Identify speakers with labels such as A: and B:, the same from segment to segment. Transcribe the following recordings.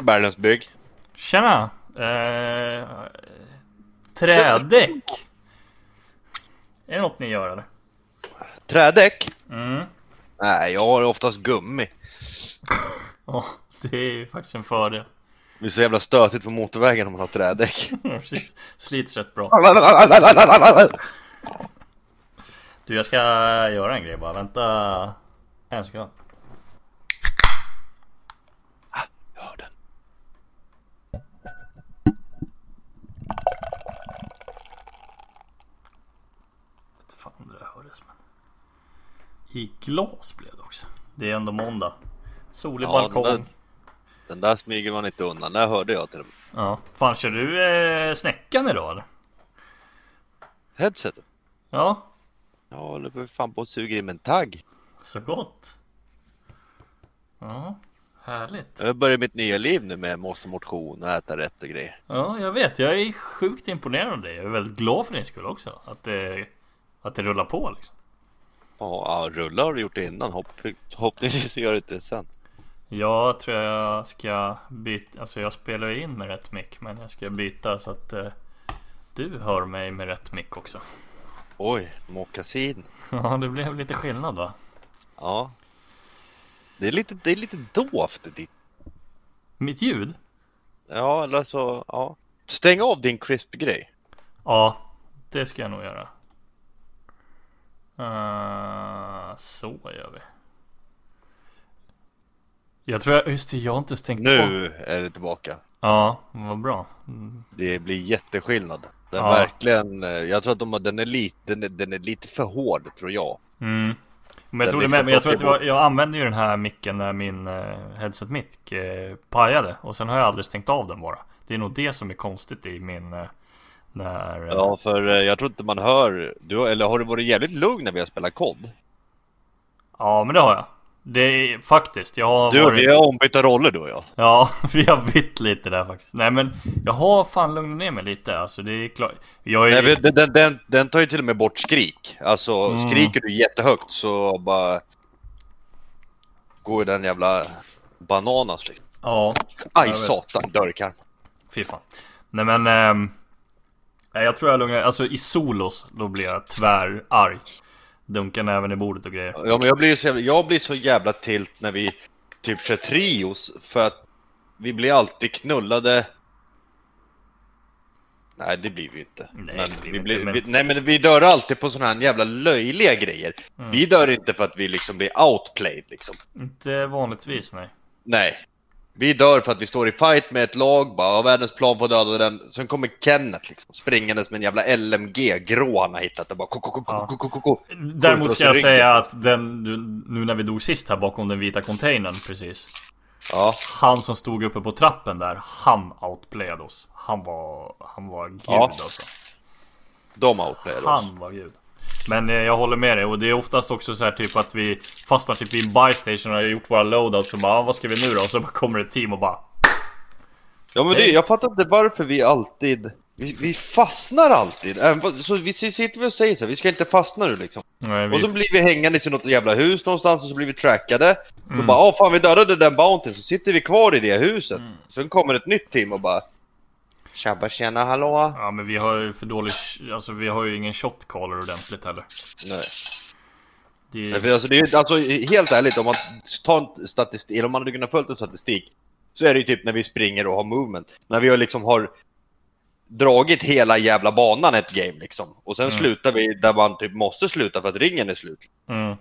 A: Berglunds bygg.
B: Tjena! Eh, trädäck. Är det något ni gör eller?
A: Trädäck?
B: Mm.
A: Nej, jag har oftast gummi.
B: Ja, det är ju faktiskt en fördel.
A: Det blir så jävla stötigt på motorvägen om man har trädäck.
B: Precis. Slits rätt bra. Du, jag ska göra en grej bara. Vänta en sekund. I glas blev det också. Det är ändå måndag. Solig
A: Ja,
B: balkong.
A: den där- Den där smyger man inte undan. Det hörde jag till och med.
B: Ja. Fan kör du eh, snäckan idag eller?
A: Headsetet.
B: Ja.
A: Ja, jag håller för fan på och suger i mig en tagg.
B: Så gott. Ja. Härligt.
A: Jag börjar mitt nya liv nu med måste motion och äta rätt och grejer.
B: Ja, jag vet. Jag är sjukt imponerad av dig. Jag är väldigt glad för din skull också. Att det, att det rullar på liksom.
A: Ja, rulla har du gjort det innan. Hopp, hoppningsvis gör du det sen.
B: Jag tror jag ska byta. Alltså jag spelar in med rätt mick. Men jag ska byta så att eh, du hör mig med rätt mick också.
A: Oj, mockasin.
B: Ja, det blev lite skillnad va?
A: Ja. Det är lite, det är lite dovt ditt.
B: Mitt ljud?
A: Ja, eller så, ja. Stäng av din crisp-grej.
B: Ja, det ska jag nog göra. Uh, så gör vi. Jag tror jag, just det, jag har inte stängt av.
A: Nu är det tillbaka.
B: Ja, vad bra. Mm.
A: Det blir jätteskillnad. Den
B: Ja.
A: verkligen, eh, jag tror att de, den, är lite, den, är, den är lite för hård tror jag.
B: Mm. Men jag,
A: Den
B: tror det med, men jag, tror att
A: plockar
B: jag, använde ju den här micken när min eh, headset mick eh, pajade och sen har jag aldrig stängt av den bara. Det är nog det som är konstigt i min eh, när, eh,
A: Ja, för eh, jag tror inte man hör, du, eller har du varit jävligt lugn när vi har spelat kod?
B: ja men det har jag. Det är faktiskt, jag har
A: Du,
B: varit...
A: vi har ombytta roller du och jag.
B: Ja, vi har bytt lite där faktiskt. Nej men jag har fan lugnat ner mig lite. Alltså det är klart. Jag är...
A: Nej, den, den, den, den tar ju till och med bort skrik. Alltså
B: Mm.
A: skriker du jättehögt så bara går den jävla bananas liksom.
B: Ja,
A: Aj satan, dörrkarm.
B: fy fan. Nej men. ehm, nej, jag tror jag lugnar Alltså i solos då blir jag tvärarg. Dunkar näven i bordet och grejer.
A: Ja men jag blir, så jävla, jag blir så jävla tilt när vi typ kör trios för att vi blir alltid knullade Nej det blir vi inte.
B: Nej,
A: men vi blir,
B: inte, men-
A: vi, nej men vi dör alltid på sådana här jävla löjliga grejer.
B: Mm.
A: Vi dör inte för att vi liksom blir outplayed liksom.
B: Inte vanligtvis nej.
A: Nej. Vi dör för att vi står i fight med ett lag, bara har världens plan för att döda den. Sen kommer Kenneth liksom springandes med en jävla LMG grå han har hittat och bara ko, ko, ko, ko, ko, ko, ko, ko.
B: Däremot ska jag
A: i
B: säga
A: ryggen.
B: att den, nu när vi dog sist här bakom den vita containern precis.
A: Ja,
B: Han som stod uppe på trappen där, han outplayade oss. Han var, han var gud
A: Ja.
B: alltså.
A: de outplayade oss.
B: Han var gud. Men eh, jag håller med dig och det är oftast också så här typ att vi fastnar typ vid en buy station och har gjort våra loadouts och bara ah, vad ska vi nu då? Och så kommer ett team och bara
A: Ja men det, jag fattar inte varför vi alltid vi, vi fastnar alltid. Så vi sitter och säger så här, vi ska inte fastna nu liksom.
B: Nej,
A: Och så blir vi hängande i något jävla hus någonstans och så blir vi trackade.
B: Mm.
A: Då bara, åh fan vi dödade den bountyn, så sitter vi kvar i det huset.
B: Mm.
A: Sen kommer ett nytt team och bara Tjabba tjena hallå?
B: ja men vi har ju för dålig, alltså vi har ju ingen shot caller ordentligt heller.
A: Nej.
B: Det är,
A: alltså, det är, alltså helt ärligt, om man tar statistik, eller om man hade kunnat följa en statistik Så är det ju typ när vi springer och har movement När vi liksom har Dragit hela jävla banan ett game liksom Och sen
B: Mm.
A: slutar vi där man typ måste sluta för att ringen är slut
B: mm,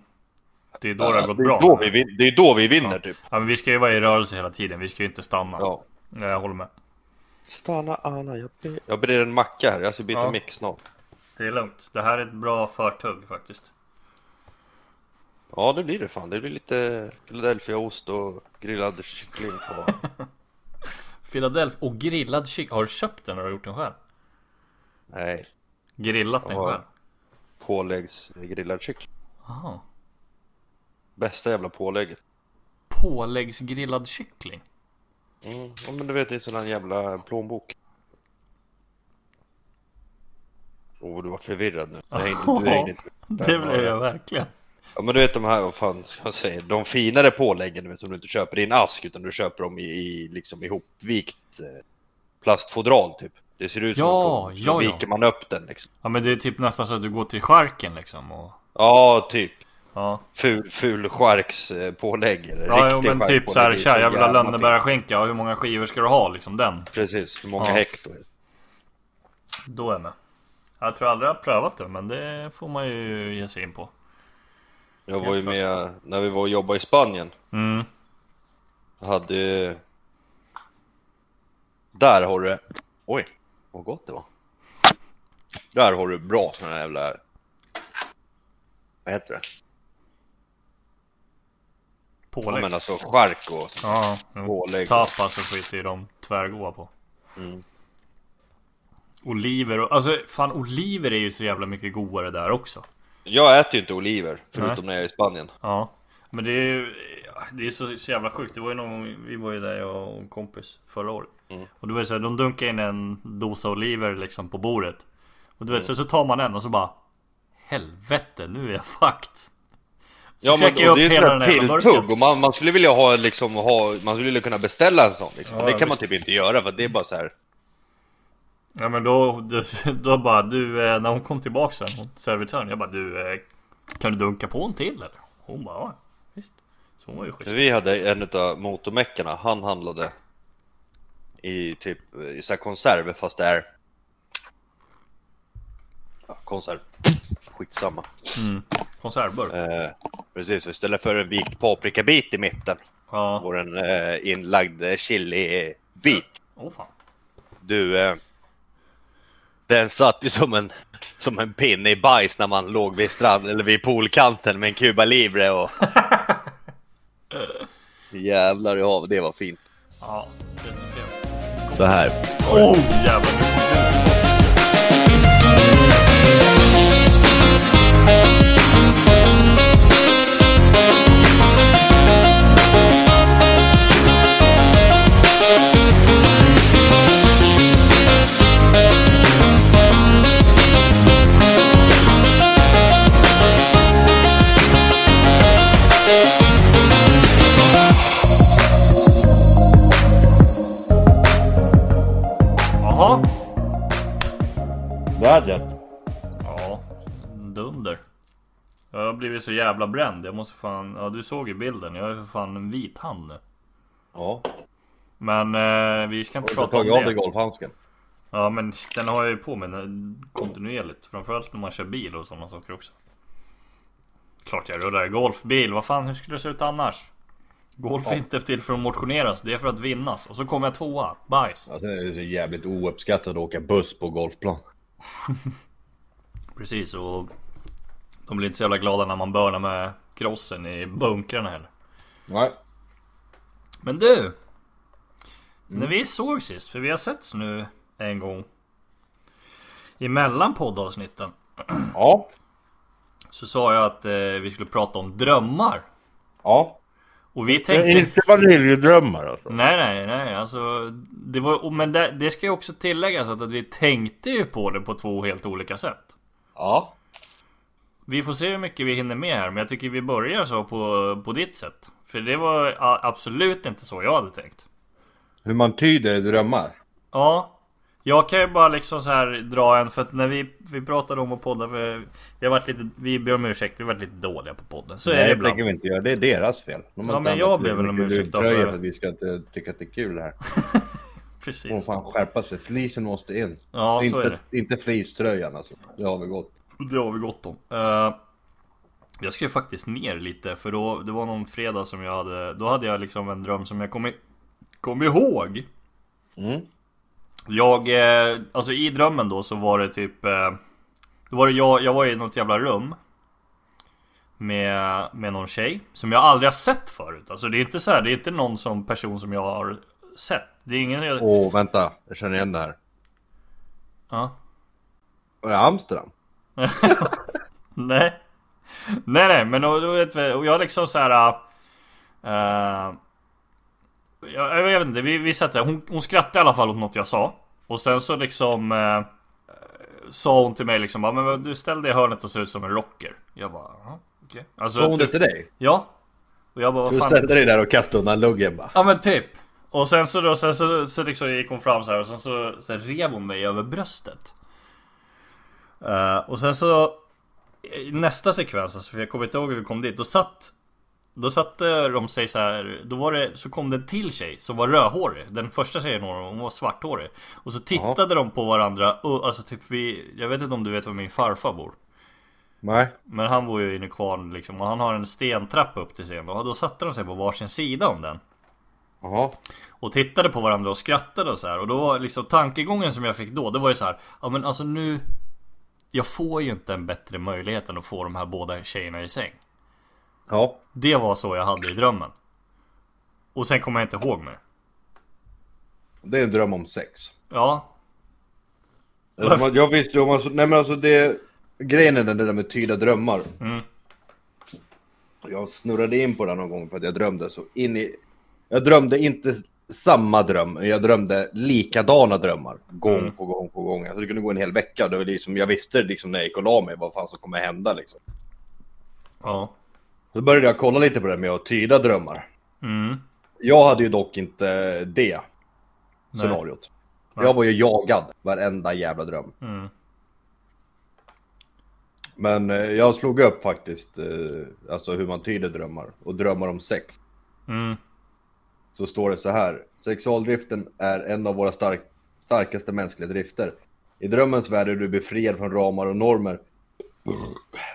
B: det är då det har gått
A: det,
B: bra.
A: då vi, det är då vi vinner typ
B: Ja men vi ska ju vara i rörelse hela tiden, vi ska ju inte stanna.
A: Ja
B: Ja. Jag håller med.
A: Stanna Anna, jag ber, jag ber en macka här, jag ska byta
B: Ja.
A: mix snart
B: Det är lugnt. Det här är ett bra förtugg faktiskt.
A: Ja det blir det fan, det blir lite Philadelphia-ost och grillad kyckling på
B: Philadelphia och grillad kyckling. Har du köpt den eller har du gjort den själv?
A: Nej,
B: Grillat den själv?
A: påläggs grillad kyckling
B: Aha.
A: Bästa jävla pålägget
B: Påläggsgrillad kyckling?
A: Mm, ja men du vet det är sån här jävla plånbok. Åh vad du var förvirrad nu. Du hängde, du hängde inte
B: Det blev jag verkligen.
A: Ja men du vet de här, vad fan ska jag säga, de finare påläggen som du inte köper i en ask utan du köper dem i, i liksom ihopvikt eh, plastfodral typ. Det ser ut som
B: Ja,
A: en pung, så
B: ja, ja.
A: viker man upp den liksom.
B: Ja men det är typ nästan så att du går till charken liksom och...
A: Ja, typ.
B: Ja,
A: Ful, ful charks eh, pålägg eller
B: ja jo, men typ såhär,
A: charkpålägg, det är
B: tja jag vill ha
A: jävla
B: lönnebärarsskinka, hur många skivor ska du ha liksom den?
A: Precis, hur många
B: Ja.
A: hekto.
B: Då är jag med. Jag tror aldrig jag har prövat det, men det får man ju ge sig in på.
A: Jag var ju med när vi var och jobbade i Spanien.
B: Mm.
A: Hade... Där har du... Oj, vad gott det var. Där har du bra såna här jävla... Vad heter det? Ja,
B: Pålägg.
A: men alltså chark och
B: Ja,
A: pålägg.
B: Tapas och skit är de tvärgoda på.
A: Mm.
B: Oliver och, alltså fan oliver är ju så jävla mycket godare där också.
A: Jag äter ju inte oliver, förutom när jag är i Spanien.
B: Ja. Men det är ju, det är så, så jävla sjukt. Det var ju någon, vi var ju där jag och en kompis förra året.
A: Mm.
B: Och var ju så här, de dunkade in en dosa oliver liksom på bordet. Och du vet,
A: Mm.
B: så, så tar man en och så bara Helvete, nu är jag fucked. Så
A: Ja men
B: jag
A: det är
B: hela den här
A: tilltugg och man, man skulle vilja ha liksom, ha, man skulle vilja kunna beställa en sån liksom.
B: Ja,
A: det kan man
B: visst.
A: typ inte göra för det är bara så här.
B: Ja men då, då, då bara du, eh, när hon kom tillbaka sen, hon- servitören, jag bara du, eh, kan du dunka på en till eller? Hon bara ja, visst. Så hon var ju schysst.
A: Vi hade en utav motormeckarna, han handlade i typ i så här konserver fast det är ja, konserv. Skitsamma.
B: Mm. Konservburk.
A: Eh, precis, och istället för en vikt paprikabit i mitten
B: Ja.
A: var en eh, inlagd chili-bit.
B: Åh fan.
A: Du, eh, den satt ju som en, som en pinne i bajs när man låg vid strand eller vid poolkanten med en Cuba Libre och... Jävlar i havet, det var fint.
B: Ja, jättetrevligt.
A: Så här.
B: Oh, jävlar. Blivit så jävla bränd. Jag måste fan... Ja, du såg ju bilden. Jag har ju för fan en vit hand nu.
A: Ja.
B: Men eh, vi ska inte
A: Har du
B: prata om
A: tagit av dig
B: det.
A: golfhandsken?
B: Ja, men den har jag ju på mig kontinuerligt. Framförallt när man kör bil och sådana saker också. Klart jag rullar golfbil. Vad fan, hur skulle det se ut annars? Golf är
A: Ja.
B: inte till för att motioneras. Det är för att vinnas. Och så kommer jag tvåa. Bajs.
A: Alltså, det är så jävligt ouppskattat att åka buss på golfplan.
B: Precis, och de blir inte så jävla glada när man börnar med krossen i bunkrarna heller.
A: Nej.
B: Men du! När vi såg sist, för vi har setts nu en gång Emellan poddavsnitten
A: Ja.
B: Så sa jag att eh, vi skulle prata om drömmar
A: Ja.
B: Och vi tänkte
A: inte vaniljdrömmar alltså.
B: Nej nej nej alltså det var, Men det, det ska ju också tilläggas att, att vi tänkte ju på det på två helt olika sätt
A: Ja.
B: Vi får se hur mycket vi hinner med här men jag tycker vi börjar så på, på ditt sätt För det var absolut inte så jag hade tänkt
A: Hur man tyder drömmar.
B: Ja Jag kan ju bara liksom så här dra en för att när vi, vi pratade om att podda vi, vi har varit lite, vi ber om ursäkt, vi har varit lite dåliga på podden Så är det
A: Nej, det
B: ibland
A: tänker vi inte göra. Det är deras fel. De
B: Ja, men jag ber väl om ursäkt då för-
A: för att vi ska inte tycka att det är kul här.
B: Precis
A: Får fan skärpa sig. Flisen måste in.
B: Ja så
A: inte,
B: är det
A: inte fleecetröjan alltså. Det har vi gått.
B: Det har vi gott om Eh, Jag skrev faktiskt ner lite för då, det var någon fredag som jag hade Då hade jag liksom en dröm som jag kom, i, kom ihåg
A: Mm.
B: Jag, eh, alltså i drömmen då så var det typ eh, Då var det jag, jag var i något jävla rum Med, med någon tjej Som jag aldrig har sett förut Alltså det är inte så här, det är inte någon som person som jag har sett Det är ingen
A: Åh, vänta. Jag känner igen det här.
B: ja.
A: Var det Amsterdam?
B: Nej Nej nej men vi, och jag liksom så här. Uh, jag, jag vet inte, vi, vi satt där, hon, hon skrattade i alla fall åt något jag sa Och sen så liksom eh, Sa hon till mig liksom men du ställde dig i hörnet och ser ut som en rocker Jag bara, "Ja, Okej. Alltså,
A: Sa hon det
B: typ,
A: till dig?
B: Ja. Och jag bara, vad
A: Du
B: fan.
A: ställde dig där och kastade undan luggen bara.
B: Ja men typ. Och sen så då, sen så, så liksom gick hon fram så här och sen så, så rev hon mig över bröstet. Eh, och sen så nästa sekvens, alltså, för jag kommer inte ihåg hur vi kom dit, då satt då satte de sig så här, då var det, så kom det en till tjej som var rödhårig. Den första tjejen hon var svarthårig. Och så tittade de på varandra, och, alltså typ vi, jag vet inte om du vet var min farfar bor.
A: Nej.
B: Men han bor ju inne i kvarn liksom, och han har en stentrappa upp till scenen. Och då satte de sig på varsin sida om den.
A: Jaha.
B: Och tittade på varandra och skrattade och så här. Och då var liksom tankegången som jag fick då, det var ju så här. Ja men alltså nu Jag får ju inte en bättre möjlighet än att få de här båda tjejerna i säng
A: Ja.
B: Det var så jag hade i drömmen Och sen kommer jag inte ihåg mer
A: Det är en dröm om sex.
B: Ja
A: Alltså, jag visste ju om alltså, nej men alltså det, grejen är den där med tyda drömmar.
B: Mm.
A: Jag snurrade in på den någon gång för att jag drömde så in i, jag drömde inte samma dröm, jag drömde likadana drömmar. Gång
B: Mm.
A: på gång på gång. Alltså det kunde gå en hel vecka. Det var liksom, jag visste liksom när jag gick och la mig vad fan som kommer hända liksom.
B: Ja
A: Så började jag kolla lite på det med att tyda drömmar.
B: Mm
A: Jag hade ju dock inte det scenariot.
B: Nej.
A: Jag var ju jagad varenda jävla dröm.
B: Mm
A: Men eh, jag slog upp faktiskt, eh, alltså hur man tyder drömmar och drömmar om sex.
B: Mm
A: Så står det så här. Sexualdriften är en av våra stark, starkaste mänskliga drifter. I drömmens värld är du befriad från ramar och normer.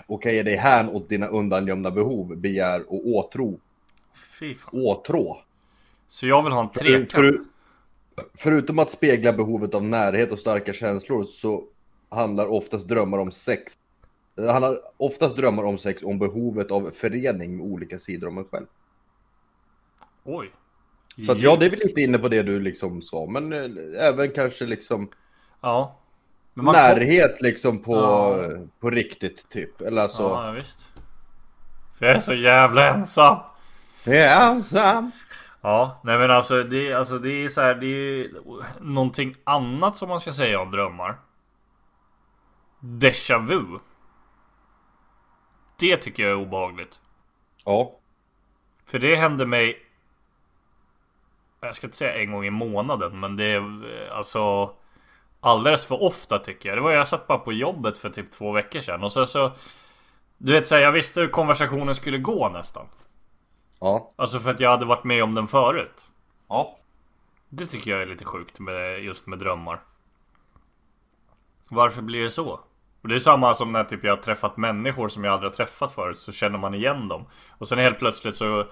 A: Och kan ge dig hän åt dina undangömda behov, begär och åtrå. Åtrå.
B: Så jag vill ha en
A: För,
B: trekant
A: för, förutom att spegla behovet av närhet och starka känslor så handlar oftast drömmar om sex. Det handlar oftast drömmar om sex om behovet av förening med olika sidor om en själv.
B: Oj
A: Så att ja, det är väl lite inne på det du liksom sa, men eh, även kanske liksom
B: Ja man kom-
A: närhet liksom på,
B: Ja.
A: på riktigt typ. Eller alltså,
B: Ja visst För jag är så jävla ensam
A: ensam.
B: Ja, nej men alltså det, alltså det är så här, det är någonting annat som man ska säga om drömmar. Déjà vu. Det tycker jag är obehagligt.
A: Ja,
B: För det händer mig Jag ska inte säga en gång i månaden men det är eh, alltså Alldeles för ofta tycker jag. Det var jag satt bara på jobbet för typ två veckor sedan och sen så Du vet så här, jag visste hur konversationen skulle gå nästan.
A: ja,
B: Alltså för att jag hade varit med om den förut.
A: ja.
B: Det tycker jag är lite sjukt med just med drömmar. Varför blir det så? Och det är samma som när typ jag har träffat människor som jag aldrig har träffat förut så känner man igen dem. Och sen helt plötsligt så eh,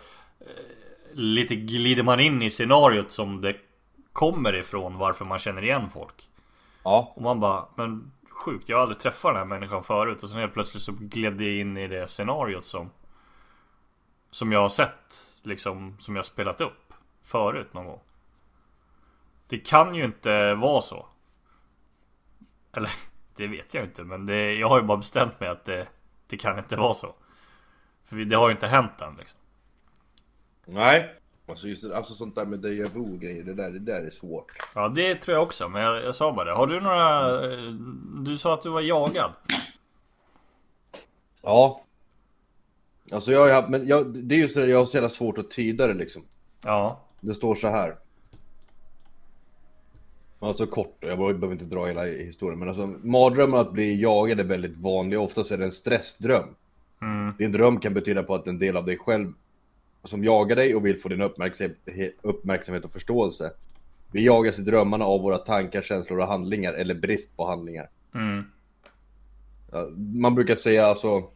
B: lite glider man in i scenariot som det kommer ifrån varför man känner igen folk.
A: ja.
B: Och man bara, men sjukt jag har aldrig träffat den här människan förut. Och sen helt plötsligt så gled jag in i det scenariot som Som jag har sett, liksom som jag spelat upp förut någon gång. Det kan ju inte vara så. Eller, det vet jag inte men det, jag har ju bara bestämt mig att det, det kan inte vara så. För det har ju inte hänt än liksom.
A: Nej. Alltså just det, alltså sånt där med déjà vu grejer, det där, det där är svårt.
B: Ja det tror jag också, men jag, jag sa bara det. Har du några... eh, Du sa att du var jagad.
A: Ja. Alltså jag har haft- men jag, det är just det där, jag har så jävla svårt att tyda det liksom.
B: Ja.
A: Det står så här. Alltså kort, jag behöver inte dra hela historien, men alltså mardrömmar att bli jagad är väldigt vanlig. Oftast är det en stressdröm.
B: Mm.
A: Din dröm kan betyda på att en del av dig själv som jagar dig och vill få din uppmärksamhet, uppmärksamhet och förståelse. Vi jagas i drömmarna av våra tankar, känslor och handlingar eller brist på handlingar.
B: Mm.
A: Man brukar säga alltså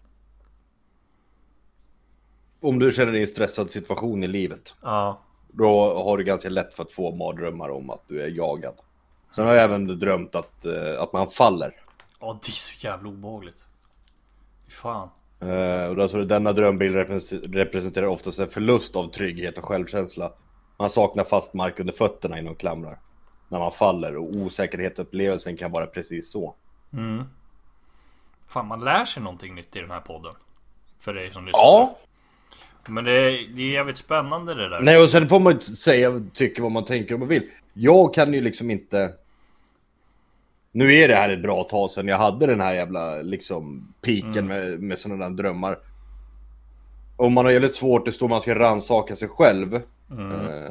A: om du känner dig i en stressad situation i livet
B: Ja.
A: Då har du ganska lätt för att få mardrömmar om att du är jagad. Sen har jag även drömt att, eh, att man faller.
B: Ja, det är så jävla obehagligt. Fan.
A: Eh, och då så denna drömbild repres- representerar oftast en förlust av trygghet och självkänsla. Man saknar fast mark under fötterna inom klamrar. När man faller och osäkerhetsupplevelsen kan vara precis så.
B: Mm. Fan, man lär sig någonting nytt i den här podden. För dig som lyssnar.
A: Ja.
B: Men det är, det är jävligt spännande det där.
A: Nej och sen får man ju säga, tycka vad man tänker om man vill. Jag kan ju liksom inte... Nu är det här ett bra tag sedan jag hade den här jävla liksom piken med, med sådana där drömmar. om man har jävligt svårt, det står man ska rannsaka sig själv.
B: Mm.
A: Eh,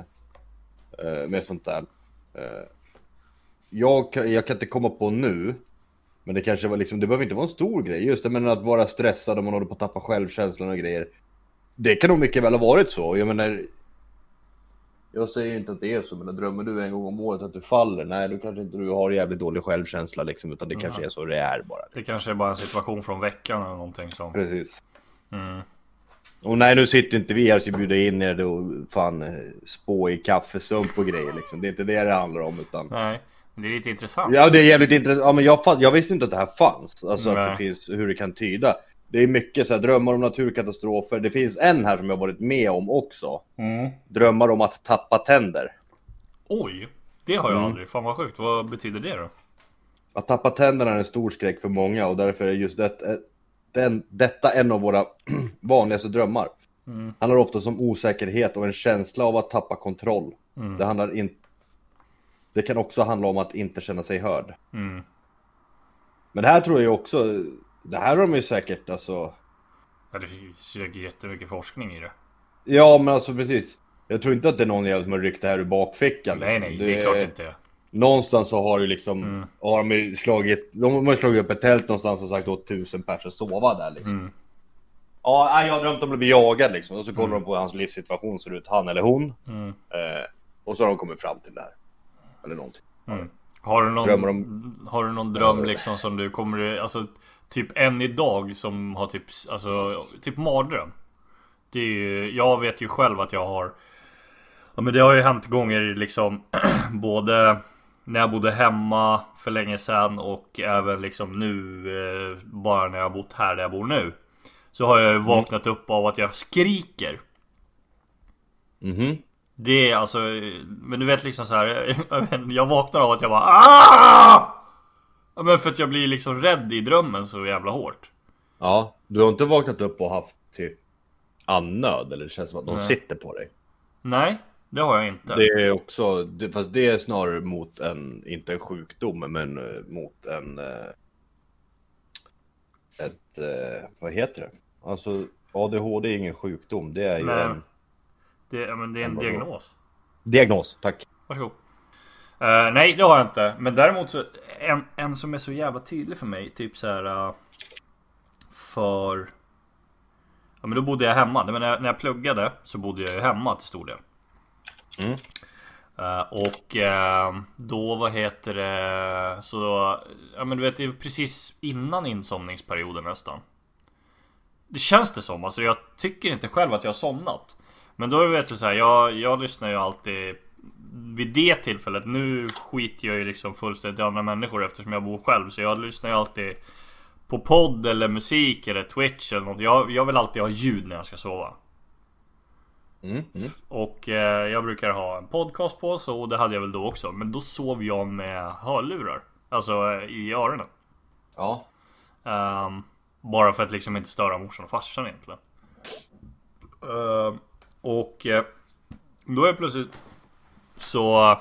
A: eh, med sånt där. Eh, jag, kan- jag kan inte komma på nu. Men det kanske var liksom, det behöver inte vara en stor grej. Just det, men att vara stressad om man håller på att tappa självkänslan och grejer. Det kan nog mycket väl ha varit så. Jag menar. Jag säger inte att det är så, men drömmer du en gång om året att du faller, nej då kanske inte du har jävligt dålig självkänsla liksom, utan det kanske är så det är bara.
B: Det kanske är bara en situation från veckan eller någonting som...
A: Precis.
B: Mm.
A: Och nej, nu sitter inte vi här och bjuda in er och fan eh, spå i kaffesump och grejer liksom. Det är inte det det handlar om utan.
B: Nej, det är lite intressant.
A: Ja, det är jävligt intressant. Ja, men jag, jag visste inte att det här fanns. Alltså att
B: Nej.
A: det finns hur det kan tyda. Det är mycket så här drömmar om naturkatastrofer. Det finns en här som jag varit med om också.
B: Mm.
A: Drömmar om att tappa tänder.
B: Oj, det har jag
A: Mm.
B: aldrig. Fan vad sjukt. Vad betyder det då?
A: Att tappa tänderna är en stor skräck för många och därför är just det, den, detta en av våra vanligaste drömmar.
B: Mm.
A: handlar ofta om osäkerhet och en känsla av att tappa kontroll.
B: Mm.
A: Det handlar inte... Det kan också handla om att inte känna sig hörd.
B: Mm.
A: Men det här tror jag också, det här har de ju säkert alltså...
B: Ja, det finns säkert jättemycket forskning i det.
A: Ja men alltså precis. Jag tror inte att det är någon jävel som har ryckt det här ur bakfickan.
B: Nej,
A: liksom.
B: nej, det är klart inte det.
A: Någonstans så har det liksom,
B: Mm.
A: har de ju slagit, de har ju slagit upp ett tält någonstans och sagt åt tusen personer sova där liksom.
B: Mm.
A: Ja, nej, jag har drömt om att bli jagad liksom. Och så kollar de på hur hans livssituation ser ut, han eller hon.
B: Mm.
A: Eh, och så har de kommit fram till det här. Eller någonting.
B: Mm. Har du någon,
A: om-
B: har du någon dröm liksom som du kommer, alltså typ en idag som har typ, alltså typ mardröm? Det är ju, jag vet ju själv att jag har Ja men det har ju hänt gånger liksom Både när jag bodde hemma för länge sedan och även liksom nu eh, Bara när jag har bott här där jag bor nu Så har jag ju vaknat upp av att jag skriker
A: Mhm.
B: Det är alltså, men du vet liksom så här. jag vet- Jag vaknar av att jag bara "Ah!" Ja men för att jag blir liksom rädd i drömmen så jävla hårt
A: Ja, du har inte vaknat upp och haft typ andnöd eller det känns som att de
B: Nej.
A: sitter på dig.
B: Nej, det har jag inte
A: Det är också, det, fast det är snarare mot en, inte en sjukdom, men eh, mot en... eh, Ett, eh, vad heter det? Alltså ADHD är ingen sjukdom, det är ju
B: Nej.
A: en
B: det, men det är en
A: Vadå?
B: diagnos
A: diagnos, tack.
B: Varsågod Eh, Nej det har jag inte Men däremot så en, en som är så jävla tydlig för mig Typ så här eh, För Ja men då bodde jag hemma men när jag, när jag pluggade Så bodde jag ju hemma till stor del
A: Mm.
B: Eh, och eh, då, vad heter det, så, ja men du vet det är precis innan insomningsperioden nästan. Det känns det som, alltså jag tycker inte själv att jag har somnat. Men då vet du så här, jag, jag lyssnar ju alltid vid det tillfället, nu skiter jag ju liksom fullständigt i andra människor eftersom jag bor själv. Så jag lyssnar ju alltid på podd eller musik eller Twitch eller något. Jag, jag vill alltid ha ljud när jag ska sova.
A: Mm. Mm.
B: Och eh, jag brukar ha en podcast på så och det hade jag väl då också. Men då sov jag med hörlurar. Alltså i öronen.
A: Ja.
B: Ehm, bara för att liksom inte störa morsan och farsan egentligen. Ehm, och eh, då är plötsligt så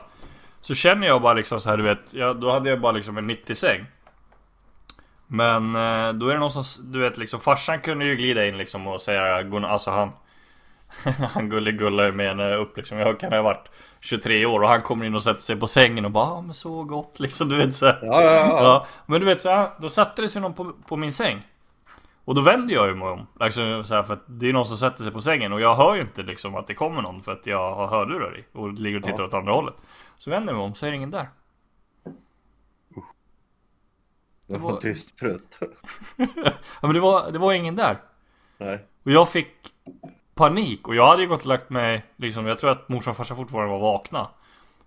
B: så känner jag bara liksom så här du vet. Ja, då hade jag bara liksom en 90 säng. Men eh, då är det någon som, du vet liksom farsan kunde ju glida in liksom och säga godnatt, alltså han Han gulligullar med henne upp liksom, jag kan ha varit 23 år och han kommer in och sätter sig på sängen och bara ah, men så gott liksom du vet så.
A: Ja, ja, ja.
B: Ja, men du vet så här, då satte det sig någon på, på min säng. Och då vänder jag ju mig om. Liksom så här, för det är någon som sätter sig på sängen och jag hör ju inte liksom att det kommer någon för att jag har hörlurar i och ligger och tittar
A: Ja.
B: åt andra hållet. Så vänder jag mig om så är det ingen där.
A: Det var tyst prutt.
B: Ja men det var, det var ingen där.
A: Nej.
B: Och jag fick panik och jag hade ju gått och lagt mig liksom, jag tror att morsan och farsan fortfarande var vakna.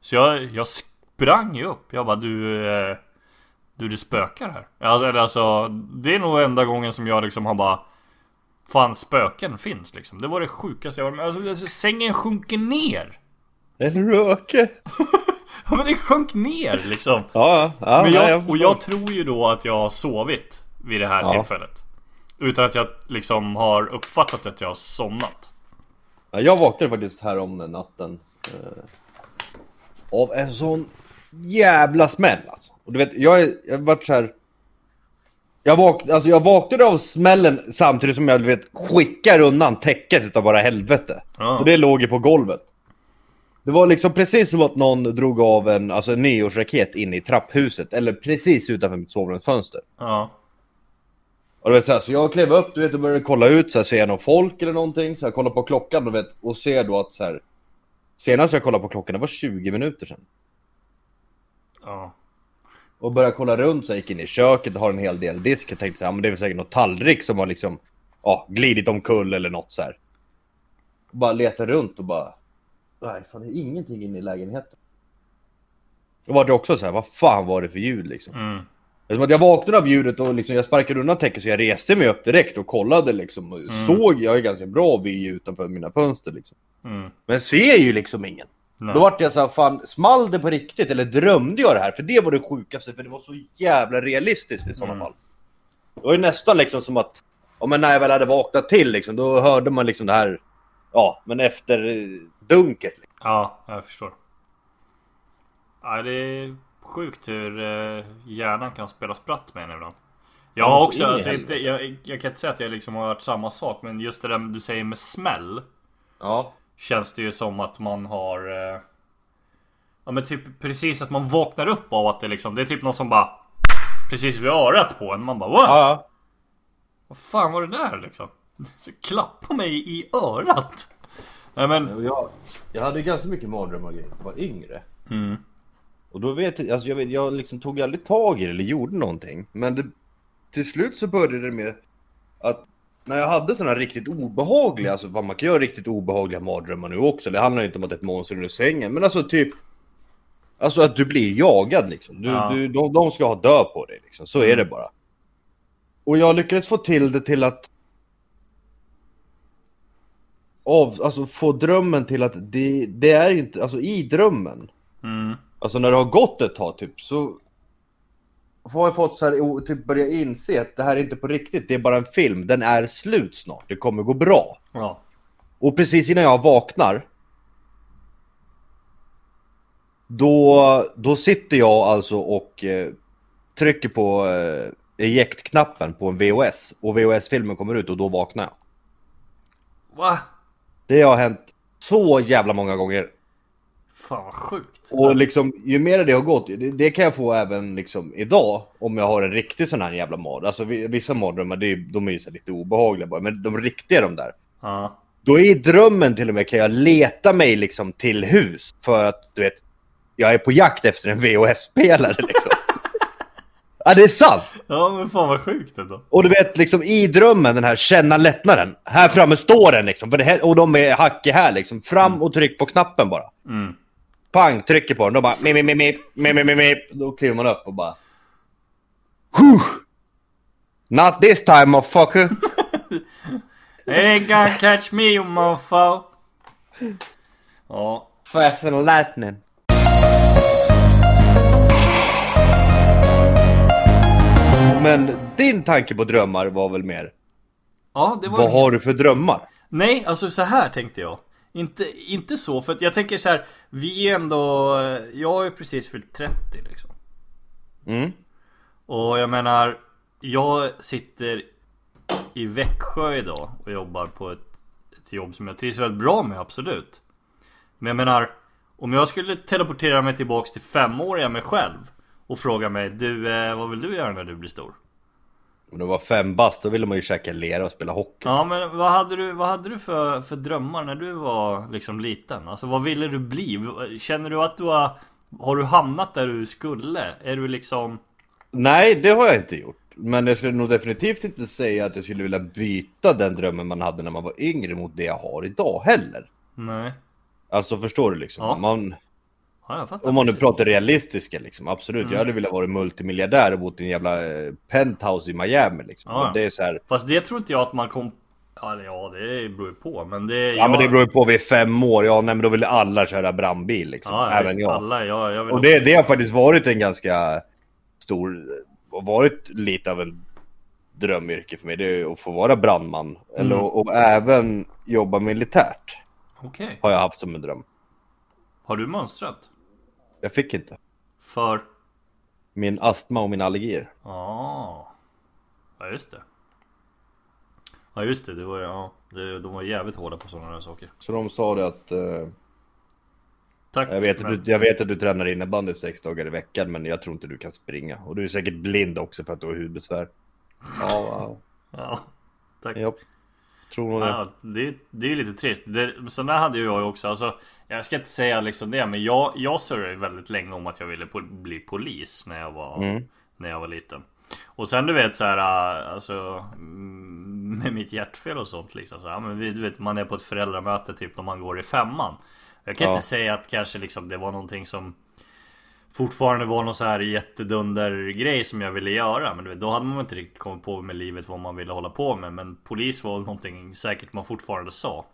B: Så jag, jag sprang ju upp. Jag bara du, eh, du det spökar här. Ja, alltså, det är nog enda gången som jag liksom har bara Fan spöken finns liksom. Det var det sjukaste jag alltså, alltså, Sängen sjunker ner.
A: En röke.
B: Ja men det sjönk ner liksom.
A: Ja, ja.
B: Men jag, och jag tror ju då att jag har sovit vid det här
A: Ja.
B: tillfället. Utan att jag liksom har uppfattat att jag har somnat.
A: Ja, jag vaknade faktiskt här om den natten. Eh, av en sån jävla smäll alltså. Och du vet, jag, jag har varit så här. Jag, vak alltså jag vaknade av smällen samtidigt som jag du vet, skickar undan täcket utav bara helvete.
B: Ja.
A: Så det låg ju på golvet. Det var liksom precis som att någon drog av en, alltså en nyårsraket in i trapphuset. Eller precis utanför mitt sovrumsfönster.
B: Ja.
A: Och du vet, så, här, så jag klev upp du vet, och började kolla ut, så här, ser jag någon folk eller någonting? Så jag kollar på klockan du vet, och ser då att så här, Senast jag kollade på klockan, det var 20 minuter sedan.
B: Ja.
A: Och började kolla runt, så jag gick in i köket och har en hel del disk. Jag tänkte så här, men det är väl säkert något tallrik som har liksom, ja, glidit omkull eller något så här. Och bara letade runt och bara, nej fan det är ingenting inne i lägenheten. Då var det också så här, vad fan var det för ljud liksom?
B: Mm.
A: Det är som att jag vaknade av ljudet och liksom, jag sparkade undan täcket så jag reste mig upp direkt och kollade liksom. Och såg, jag är ganska bra vy utanför mina fönster liksom.
B: Mm.
A: Men ser ju liksom ingen.
B: Nej.
A: Då vart jag så här, fan, small det på riktigt eller drömde jag det här? För det var det sjukaste, för det var så jävla realistiskt i sådana
B: Mm.
A: fall. Det var ju nästan liksom som att, ja men när jag väl hade vaknat till liksom, då hörde man liksom det här, ja, men efter eh, dunket. Liksom.
B: Ja, jag förstår. Ja, det är sjukt hur eh, hjärnan kan spela spratt med en ibland. Jag
A: Ja,
B: har
A: så
B: också, alltså, inte, jag, jag kan inte säga att jag liksom har hört samma sak, men just det där du säger med smäll.
A: Ja.
B: Känns det ju som att man har... Eh, ja men typ precis att man vaknar upp av att det liksom, det är typ någon som bara... Precis vid örat på en. Man bara What?
A: Ja,
B: Vad fan var det där liksom? Så klappa mig i örat. Nej men...
A: ja. Jag, jag hade ganska mycket mardrömmar grejer när jag var yngre.
B: Mm.
A: Och då vet jag, alltså jag, vet, jag liksom tog aldrig tag i det eller gjorde någonting. Men det, till slut så började det med att när jag hade sådana riktigt obehagliga, alltså vad man kan göra riktigt obehagliga mardrömmar nu också. Det handlar ju inte om att det är ett monster under sängen, men alltså typ Alltså att du blir jagad liksom. Du,
B: Ja.
A: du, de, de ska ha död på dig liksom, så är det bara. Och jag lyckades få till det till att av, alltså få drömmen till att det, det är inte, alltså i drömmen
B: Mm.
A: Alltså när det har gått ett tag typ så har jag fått så här, typ börja inse att det här är inte på riktigt, det är bara en film, den är slut snart, det kommer gå bra.
B: Ja.
A: Och precis innan jag vaknar då, då sitter jag alltså och eh, trycker på eh, eject-knappen på en VHS och VHS-filmen kommer ut och då vaknar jag.
B: Va?
A: Det har hänt så jävla många gånger.
B: Fan vad sjukt.
A: Och liksom, ju mer det har gått, det, det kan jag få även liksom idag om jag har en riktig sån här jävla mard. Alltså vi- vissa mardrömmar, är- de är ju så lite obehagliga bara, men de riktiga de där.
B: Ja.
A: Då i drömmen till och med kan jag leta mig liksom till hus för att du vet, jag är på jakt efter en VHS-spelare liksom. ja, det är sant!
B: Ja men fan vad sjukt ändå.
A: Och du vet liksom i drömmen, den här känna lättnaden. Här framme står den liksom, här, och de är hack i här liksom. Fram och tryck på knappen bara.
B: Mm.
A: Pang, trycker på den, då bara mip, mip, mip, mip, mip, mip, mip. Då kliver man upp och bara... Huh! Not this time motherfucker!
B: Ain't gonna catch me you mofo. Ja.
A: Fasten lightning. Men din tanke på drömmar var väl mer,
B: Ja det var...
A: vad har du för drömmar?
B: Nej, alltså så här tänkte jag. Inte, inte så, för jag tänker så här. Vi är ändå... Jag har ju precis fyllt 30 liksom.
A: Mm.
B: Och jag menar, jag sitter i Växjö idag och jobbar på ett, ett jobb som jag trivs väldigt bra med, absolut. Men jag menar, om jag skulle teleportera mig tillbaks till femåriga mig själv och fråga mig, du, eh, vad vill du göra när du blir stor?
A: Om du var fem bast, då ville man ju käka lera och spela hockey.
B: Ja men vad hade du, vad hade du för, för drömmar när du var liksom liten? Alltså vad ville du bli? Känner du att du har Har du hamnat där du skulle? Är du liksom
A: Nej, det har jag inte gjort. Men jag skulle nog definitivt inte säga att jag skulle vilja byta den drömmen man hade när man var yngre mot det jag har idag heller.
B: Nej
A: Alltså förstår du liksom?
B: Ja.
A: Man,
B: Ja jag
A: om man nu pratar realistiska liksom, absolut.
B: Mm.
A: Jag hade velat vara multimiljardär och bott i en jävla eh, penthouse i Miami liksom.
B: Ja.
A: Det är så här,
B: Fast det tror inte jag att man kom Ja det- ja det beror ju på men det
A: ja men det beror ju på, vi är fem år, ja nej men då vill alla köra brandbil liksom.
B: Ja,
A: Även
B: visst,
A: jag.
B: Alla, ja, jag
A: Och det, det har faktiskt varit en ganska stor, och varit lite av en drömyrke för mig. Det är att få vara brandman. Eller,
B: Mm.
A: och, och även jobba militärt.
B: Okej
A: Har jag haft som en dröm.
B: Har du mönstrat?
A: Jag fick inte.
B: För?
A: Min astma och mina allergier.
B: Ja Ja just det. Ja just det, det var, ja, det, de var jävligt hårda på sådana där saker.
A: Så de sa det att eh,
B: Tack.
A: jag, vet att
B: men-
A: du, jag vet att du tränar innebandy sex dagar i veckan men jag tror inte du kan springa. Och du är säkert blind också för att du har hudbesvär. Ja, wow.
B: Ja, tack.
A: ja. Tror nog det.
B: Ja, det, det är lite trist. Det, så där hade ju jag också. Alltså, jag ska inte säga liksom det, men jag, jag surrade väldigt länge om att jag ville po- bli polis när jag var,
A: Mm.
B: när jag var liten. Och sen du vet så här, äh, alltså mm, med mitt hjärtfel och sånt liksom. Så, ja, men du vet, man är på ett föräldramöte typ när man går i femman. Jag kan
A: Ja.
B: inte säga att kanske liksom det var någonting som Fortfarande var någon så här jättedunder grej som jag ville göra Men vet, då hade man inte riktigt kommit på med livet vad man ville hålla på med Men polis var någonting säkert man fortfarande sa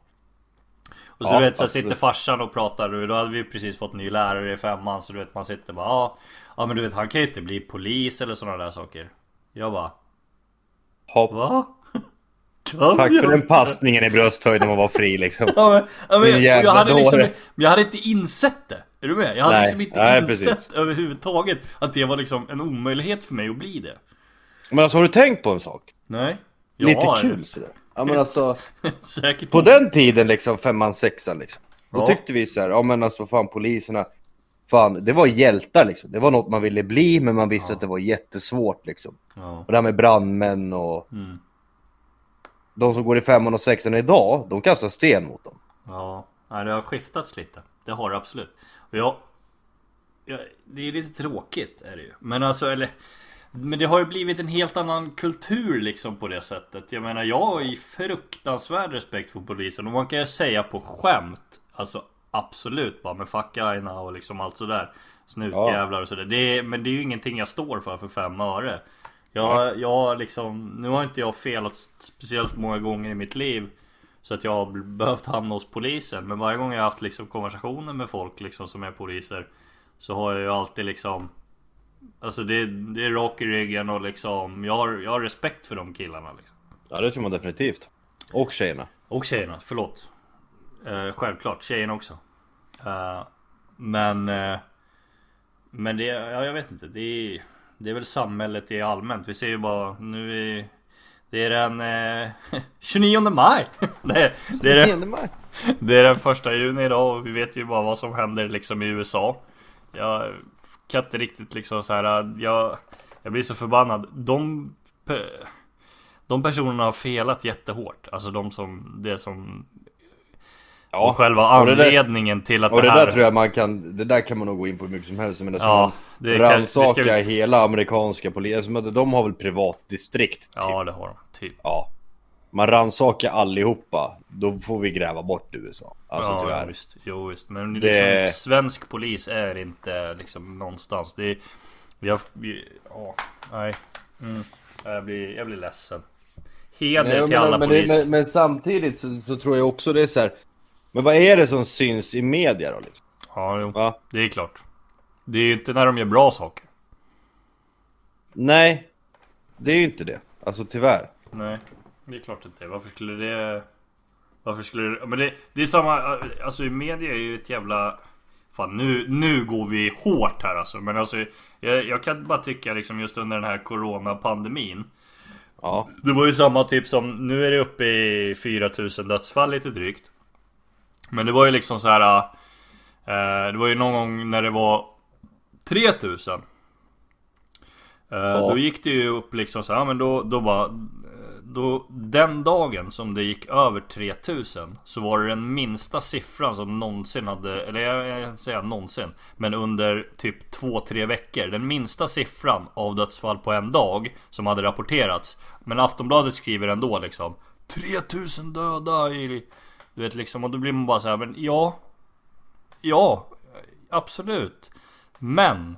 B: Och så
A: Ja,
B: du vet så
A: absolut.
B: sitter farsan och pratar och då hade vi precis fått ny lärare i femman Så du vet man sitter bara ja, ja men du vet han kan ju inte bli polis eller sådana där saker Jag bara
A: Hopp.
B: Va? Kan
A: Tack
B: jag
A: för den passningen i brösthöjd när man var fri liksom.
B: Ja, men, ja, men,
A: jävla
B: jag, hade liksom, jag hade inte insett det. Är du med? Jag hade
A: Nej,
B: liksom inte
A: nej,
B: insett
A: precis.
B: överhuvudtaget att det var liksom en omöjlighet för mig att bli det.
A: Men alltså har du tänkt på en sak?
B: Nej.
A: Lite
B: Ja,
A: kul sådär. Ja men alltså.
B: Säkert.
A: På den tiden liksom, femman, sexan liksom. Då
B: Ja.
A: tyckte vi så här, ja men alltså fan poliserna. Fan, det var hjältar liksom. Det var något man ville bli men man visste
B: Ja.
A: att det var jättesvårt liksom.
B: Ja.
A: Och det här med brandmän och
B: Mm.
A: de som går i femman och sexan idag, de kastar sten mot dem.
B: Ja. Nej, det har skiftats lite. Det har det absolut. Jag... jag det är lite tråkigt är det ju. Men alltså, eller... Men det har ju blivit en helt annan kultur liksom på det sättet. Jag menar, jag har ju fruktansvärd respekt för polisen. Och man kan ju säga på skämt. Alltså absolut bara med fuck aina och liksom allt sådär. Snutjävlar och sådär. Det är, men det är ju ingenting jag står för för fem öre. Jag, jag liksom, nu har inte jag felat speciellt många gånger i mitt liv. Så att jag har behövt hamna hos polisen. Men varje gång jag har haft liksom konversationer med folk liksom som är poliser. Så har jag ju alltid liksom Alltså det, det är rak i ryggen och liksom jag har, jag har respekt för de killarna liksom.
A: Ja det ska man definitivt. Och tjejerna.
B: Och tjejerna, förlåt. Eh, självklart, tjejerna också. Eh, men eh, Men det, ja, jag vet inte. Det är, det är väl samhället i allmänt. Vi ser ju bara nu är det är den eh, 29 maj! det, är, det, är den, det är den första juni idag och vi vet ju bara vad som händer liksom i USA. Jag kan inte riktigt liksom så här. Jag, jag blir så förbannad. De, de personerna har felat jättehårt. Alltså de som, det som
A: Ja,
B: och själva
A: och det där-
B: anledningen till att
A: Och
B: det
A: det
B: här
A: där tror jag man kan, det där kan man nog gå in på hur mycket som helst. Men det ska
B: Ja,
A: man
B: det det
A: rannsaka
B: vi-
A: hela amerikanska polisen. De har väl privatdistrikt? Typ.
B: Ja det har de, typ.
A: ja. Man rannsakar allihopa. Då får vi gräva bort USA. Alltså
B: ja,
A: tyvärr.
B: visst. Jo visst. Men
A: Det-
B: liksom, svensk polis är inte liksom någonstans. Det är, vi, ja, nej. Mm. Jag, blir, jag blir ledsen. Heder till
A: men,
B: alla
A: men, det,
B: poliser.
A: men, men samtidigt så, så tror jag också det är så här. Men vad är det som syns i media då liksom?
B: Ja, jo.
A: Va?
B: Det är klart. Det är ju inte när de gör bra saker.
A: Nej, det är ju inte det. Alltså tyvärr.
B: Nej, det är klart inte. Varför skulle det... Varför skulle det... Men det, det är samma... Alltså i media är ju ett jävla... Fan nu, nu går vi hårt här alltså. Men alltså jag, jag kan bara tycka liksom just under den här coronapandemin.
A: Ja,
B: Det var ju samma typ som... Nu är det uppe i 4000 dödsfall lite drygt. Men det var ju liksom så här. Eh, det var ju någon gång när det var 3000. Eh, Då gick det ju upp liksom så här, men då, då bara... eh, Då, den dagen som det gick över 3000 så var det den minsta siffran som någonsin hade, eller jag, jag säger någonsin, men under typ 2-3 veckor. Den minsta siffran av dödsfall på en dag som hade rapporterats. Men Aftonbladet skriver ändå liksom 3000 döda i... Du vet liksom, och då blir man bara så här, men ja. Ja, absolut. Men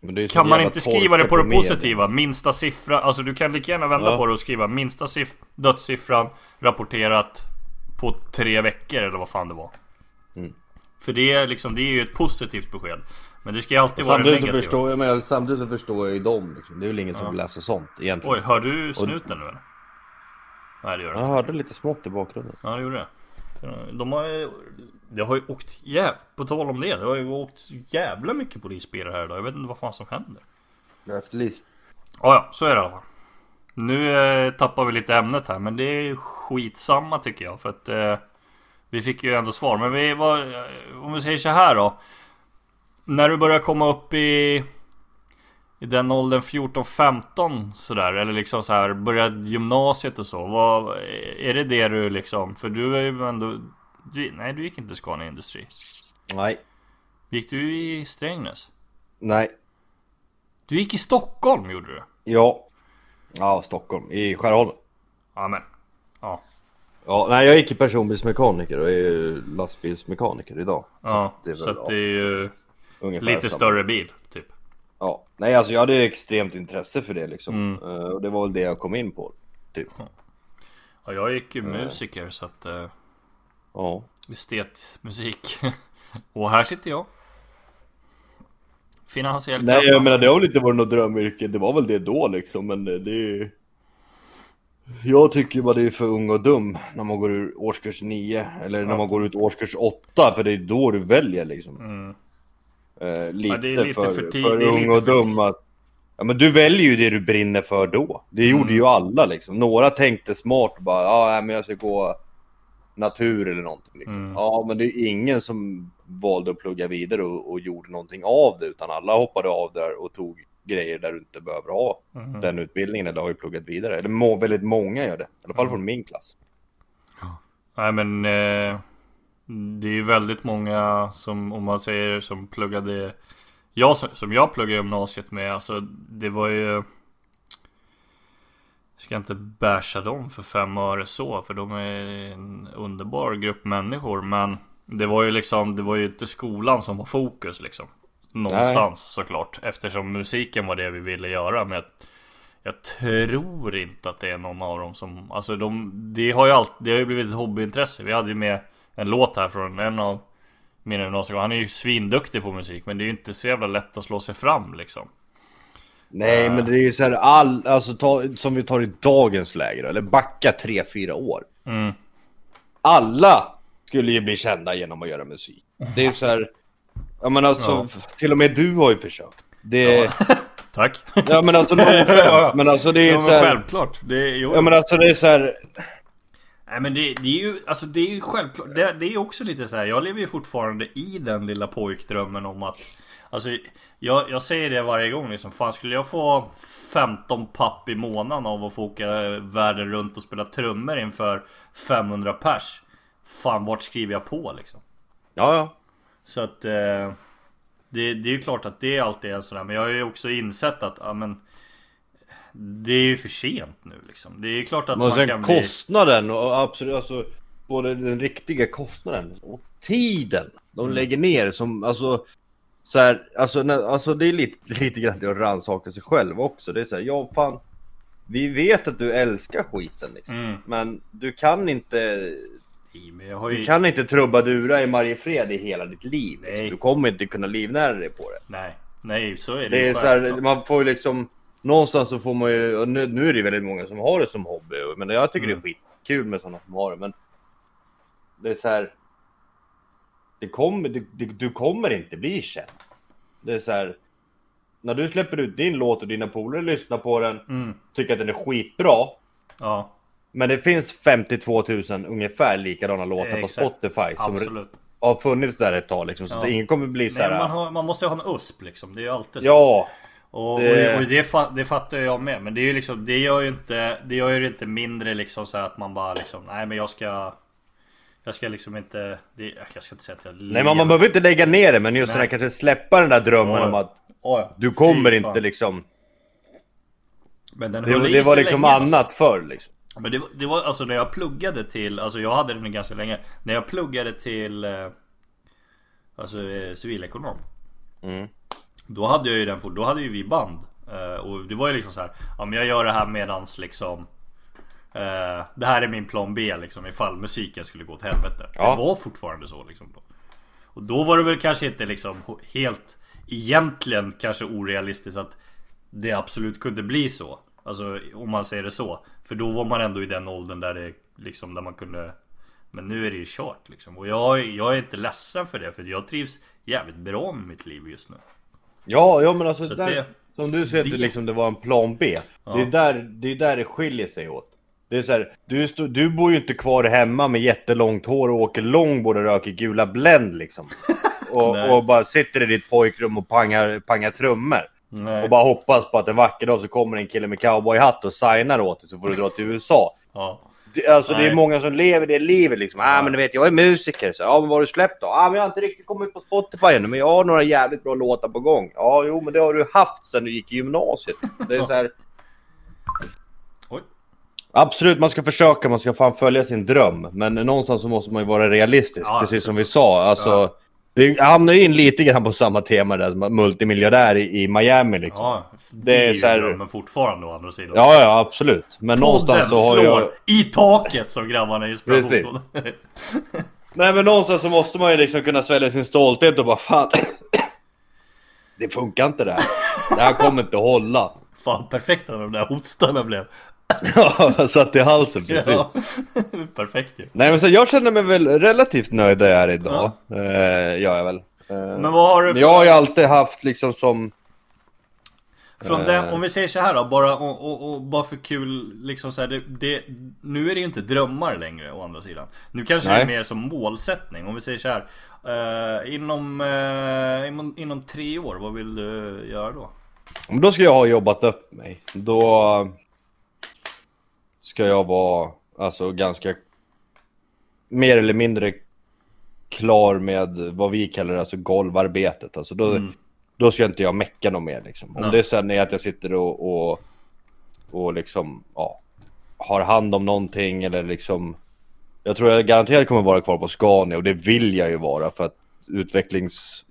A: men
B: kan man inte skriva det på det positiva? Minsta siffra, alltså du kan lika gärna vända
A: Ja.
B: på det och skriva minsta siff- dödssiffran rapporterat på tre veckor eller vad fan det var.
A: Mm.
B: För det är liksom, det är ju ett positivt besked. Men det ska ju alltid vara negativa.
A: förstår jag, men samtidigt förstår jag ju dem liksom. Det är väl ingen som vill läsa sånt egentligen.
B: Oj, hör du snuten nu eller? Nej det gör det
A: Jag
B: inte.
A: hörde lite smått i bakgrunden.
B: Ja det gjorde det. De har ju, det har ju åkt jäv... På tal om det, det har ju åkt jävla mycket polisbilar här idag. Jag vet inte vad fan som händer.
A: Jag är efterlyst.
B: Ja, ja, så är det i alla fall. Nu eh, tappar vi lite ämnet här men det är skitsamma tycker jag för att eh, Vi fick ju ändå svar men vi var, Om vi säger så här då När du börjar komma upp i I den åldern 14-15 sådär eller liksom så här Börja gymnasiet och så vad, Är det det du liksom För du är ju ändå du, Nej du gick inte Scania Industri
A: Nej.
B: Gick du i Strängnäs?
A: Nej.
B: Du gick i Stockholm gjorde du?
A: Ja. Ja, Stockholm. I Skärholmen.
B: Amen. Ja.
A: Ja, nej jag gick i personbilsmekaniker och är ju lastbilsmekaniker idag.
B: Ja,
A: det är
B: så att det är ju lite
A: samma.
B: större bil.
A: Ja, nej alltså jag hade extremt intresse för det liksom.
B: Mm.
A: Eh, och det var väl det jag kom in på. Typ.
B: Ja, jag gick ju musiker så att... Uh,
A: Ja.
B: estetmusik. Och här sitter jag. Finansiell
A: Nej jag menar det har väl inte varit något drömyrke, det var väl det då liksom men det är Jag tycker bara det är för ung och dum när man går ur årskurs 9 eller när man går ut årskurs 8 för det är då du väljer liksom.
B: Mm.
A: Eh, lite,
B: Ja, det är lite
A: för,
B: för tid-
A: för ung och dum att Ja men du väljer ju det du brinner för då. Det gjorde
B: Mm.
A: ju alla liksom. Några tänkte smart och bara ja nej, men jag ska gå natur eller någonting liksom.
B: Mm.
A: Ja men det är ingen som valde att plugga vidare och, och gjorde någonting av det utan alla hoppade av där och tog grejer där du inte behöver ha
B: Mm.
A: den utbildningen eller har ju pluggat vidare. Eller må, väldigt många gör det. I alla fall
B: Mm.
A: från min klass.
B: Nej men... Eh, det är ju väldigt många som, om man säger, som pluggade... Jag som, jag pluggade gymnasiet med, alltså det var ju... Jag ska inte basha dem för fem öre så, för de är en underbar grupp människor. Men det var ju liksom, det var ju inte skolan som var fokus liksom. Någonstans såklart. Eftersom musiken var det vi ville göra. Men jag, jag tror inte att det är någon av dem som, alltså de, det har ju alltid, det har ju blivit ett hobbyintresse. Vi hade ju med en låt här från en av mina gymnasier. Han är ju svinduktig på musik men det är ju inte så jävla lätt att slå sig fram liksom.
A: Nej men det är ju så här all, alltså ta, som vi tar i dagens läge då, eller backa 3-4 år.
B: Mm.
A: Alla skulle ju bli kända genom att göra musik. Det är ju så här, ja men alltså
B: Ja.
A: till och med du har ju försökt. Det, ja,
B: Tack!
A: men alltså offense, men alltså det är
B: ja, men
A: så här,
B: självklart. Det, är- jo,
A: ja men alltså det är så här,
B: Nej men det, det är ju, alltså det är ju självklart. Det, det är också lite så här. jag lever ju fortfarande i den lilla pojkdrömmen om att Alltså jag, jag säger det varje gång liksom. Fan skulle jag få 15 papp i månaden av att få åka världen runt och spela trummor inför 500 pers. Fan vart skriver jag på liksom?
A: ja ja.
B: Så att eh, det, det är ju klart att det alltid är sådär Men jag har ju också insett att ja, men, Det är ju för sent nu liksom Det är ju klart att
A: Men
B: man
A: sen
B: kan bli
A: kostnaden och absolut alltså både den riktiga kostnaden och tiden de
B: Mm.
A: lägger ner som alltså så här, alltså, när, alltså det är lite, lite grann att rannsaka sig själv också. Det är så här, ja fan. Vi vet att du älskar skiten liksom.
B: mm,
A: Men du kan inte,
B: jag har
A: du
B: ju,
A: kan inte trubadura i Mariefred i hela ditt liv. Liksom.
B: Nej.
A: Du kommer inte kunna livnära dig på det.
B: Nej, nej så är det,
A: Det
B: ju
A: är så här, man får ju liksom Någonstans så får man ju, nu, nu är det väldigt många som har det som hobby Men jag tycker
B: Mm.
A: det är skitkul med sådana som har det men Det är så här. Det kommer, du, du, du kommer inte bli känd Det är så här. När du släpper ut din låt och dina polare lyssnar på den
B: Mm,
A: Tycker att den är skitbra
B: ja,
A: Men det finns 52 000 ungefär likadana låtar på. Spotify Som
B: absolut.
A: har funnits där ett tag liksom Så
B: Ja.
A: ingen kommer bli så här.
B: man, har, man måste ju ha en USP liksom, det är ju alltid så.
A: Ja,
B: Och,
A: Det-
B: och, det, det fattar jag med. Men det är ju liksom, det gör ju inte, det gör ju inte mindre liksom så att man bara liksom, nej men jag ska Jag ska liksom inte, det, jag ska inte säga att jag
A: Nej men man behöver inte lägga ner det men just
B: Nej.
A: den här kanske släppa den där drömmen
B: Ja.
A: om att
B: Oj,
A: du kommer
B: fy
A: inte
B: fan.
A: liksom
B: Men den
A: Det,
B: i
A: det var liksom
B: länge, alltså.
A: annat förr liksom.
B: Men det, var- det var alltså när jag pluggade till, alltså jag hade den ganska länge När jag pluggade till eh, Alltså eh, civilekonom
A: Mm.
B: Då hade jag ju den, då hade ju vi band. Eh, Och det var ju liksom så här, ja men jag gör det här medans liksom eh, Det här är min plan B liksom ifall musiken skulle gå till helvete.
A: Ja.
B: Det var fortfarande så liksom då. Och då var det väl kanske inte liksom helt Egentligen kanske orealistiskt att Det absolut kunde bli så. Alltså om man säger det så. För då var man ändå i den åldern där det liksom där man kunde Men nu är det ju kört liksom. Och jag, jag är inte ledsen för det för jag trivs jävligt bra med mitt liv just nu
A: Ja, ja men alltså
B: Så
A: där,
B: det-
A: Som du säger det,
B: Det-
A: liksom, det var en plan B. Det, är där, det är där det skiljer sig åt. Det är så här, du, stå- du bor ju inte kvar hemma med jättelångt hår och åker långbord och röker gula Blend liksom. Och, och bara sitter i ditt pojkrum och pangar, pangar trummor.
B: Nej.
A: Och bara hoppas på att en vacker dag så kommer en kille med cowboyhatt och signar åt dig så får du dra till USA.
B: Ja.
A: Det, alltså det
B: Nej.
A: är många som lever det livet liksom. Ja ah, men du vet jag är musiker. Så, ja men vad har du släppt då? Ja ah, men jag har inte riktigt kommit ut på Spotify ännu men jag har några jävligt bra låtar på gång. Ja jo men det har du haft sedan du gick i gymnasiet. Det är så här. Absolut man ska försöka, man ska fan följa sin dröm. Men någonstans så måste man ju vara realistisk.
B: Ja,
A: precis som vi sa. Alltså, Vi hamnar ju in lite grann på samma tema där, multimiljardär i, i Miami liksom.
B: Ja,
A: Det
B: det
A: är så här-
B: drömmen fortfarande å andra sidan.
A: Ja, ja absolut. Men någonstans
B: Podden
A: så har
B: slår
A: jag...
B: i taket som grabbarna i inspirationen.
A: Nej men någonstans så måste man ju liksom kunna svälja sin stolthet och bara fan. Det funkar inte det här. Det här kommer inte hålla.
B: Fan perfekta de där hostarna blev.
A: Ja, satt i halsen precis.
B: Ja. Perfekt ju.
A: Nej men så jag känner mig väl relativt nöjd där jag är idag. Eh, gör jag väl. Eh,
B: Men vad har du för...
A: jag har ju alltid haft liksom som...
B: Från
A: Eh.
B: den, om vi säger så här då, bara, och, och, och bara för kul liksom så här, det, det, Nu är det ju inte drömmar längre å andra sidan. Nu kanske det
A: Nej.
B: är mer som målsättning. Om vi säger så här. eh, inom, eh, inom, inom tre år, vad vill du göra då?
A: Då ska jag ha jobbat upp mig. Då ska jag vara alltså ganska mer eller mindre klar med vad vi kallar alltså golvarbetet. Alltså då, då ska inte jag mecka något mer liksom. Om
B: Nej.
A: det sen är att jag sitter och, och, och liksom ja, har hand om någonting eller liksom jag tror jag garanterat kommer vara kvar på Scania och det vill jag ju vara för att utvecklings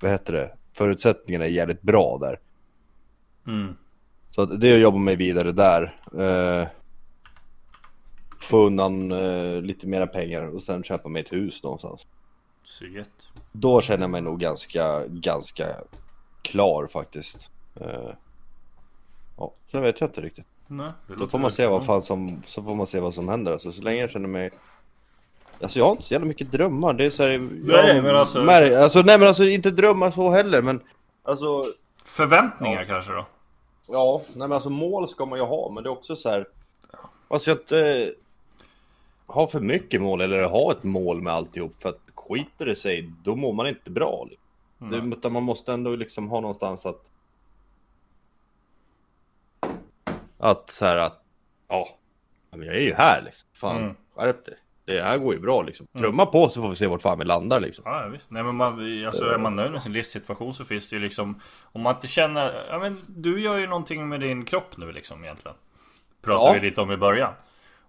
A: vad heter det förutsättningarna är jävligt bra där.
B: Mm.
A: Så att det är att jobba mig vidare där. Eh, få undan eh, lite mera pengar och sen köpa mig ett hus någonstans.
B: Så gött.
A: Då känner jag mig nog ganska, ganska klar faktiskt. Eh, ja, sen vet jag inte riktigt.
B: Nej,
A: Då får man se vad fan som, så får man se vad som händer. Alltså, så länge jag känner mig Alltså jag har inte så jävla mycket drömmar. Det är så här,
B: Nej,
A: jag
B: men alltså-
A: mär- alltså nej men alltså inte drömmar så heller men Alltså
B: Förväntningar kanske då?
A: Ja, nej men alltså mål ska man ju ha, men det är också så här. Alltså jag inte ha för mycket mål eller ha ett mål med alltihop för att skiter det sig, då mår man inte bra. Det, utan man måste ändå liksom ha någonstans att att så här att ja, men jag är ju här liksom. Fan,
B: Mm.
A: skärp dig. Det här går ju bra liksom. Trumma på så får vi se vart fan vi landar liksom.
B: Ja, visst. Nej men man, alltså, är man nöjd med sin livssituation så finns det ju liksom Om man inte känner, ja men du gör ju någonting med din kropp nu liksom egentligen Pratade
A: Ja.
B: vi lite om i början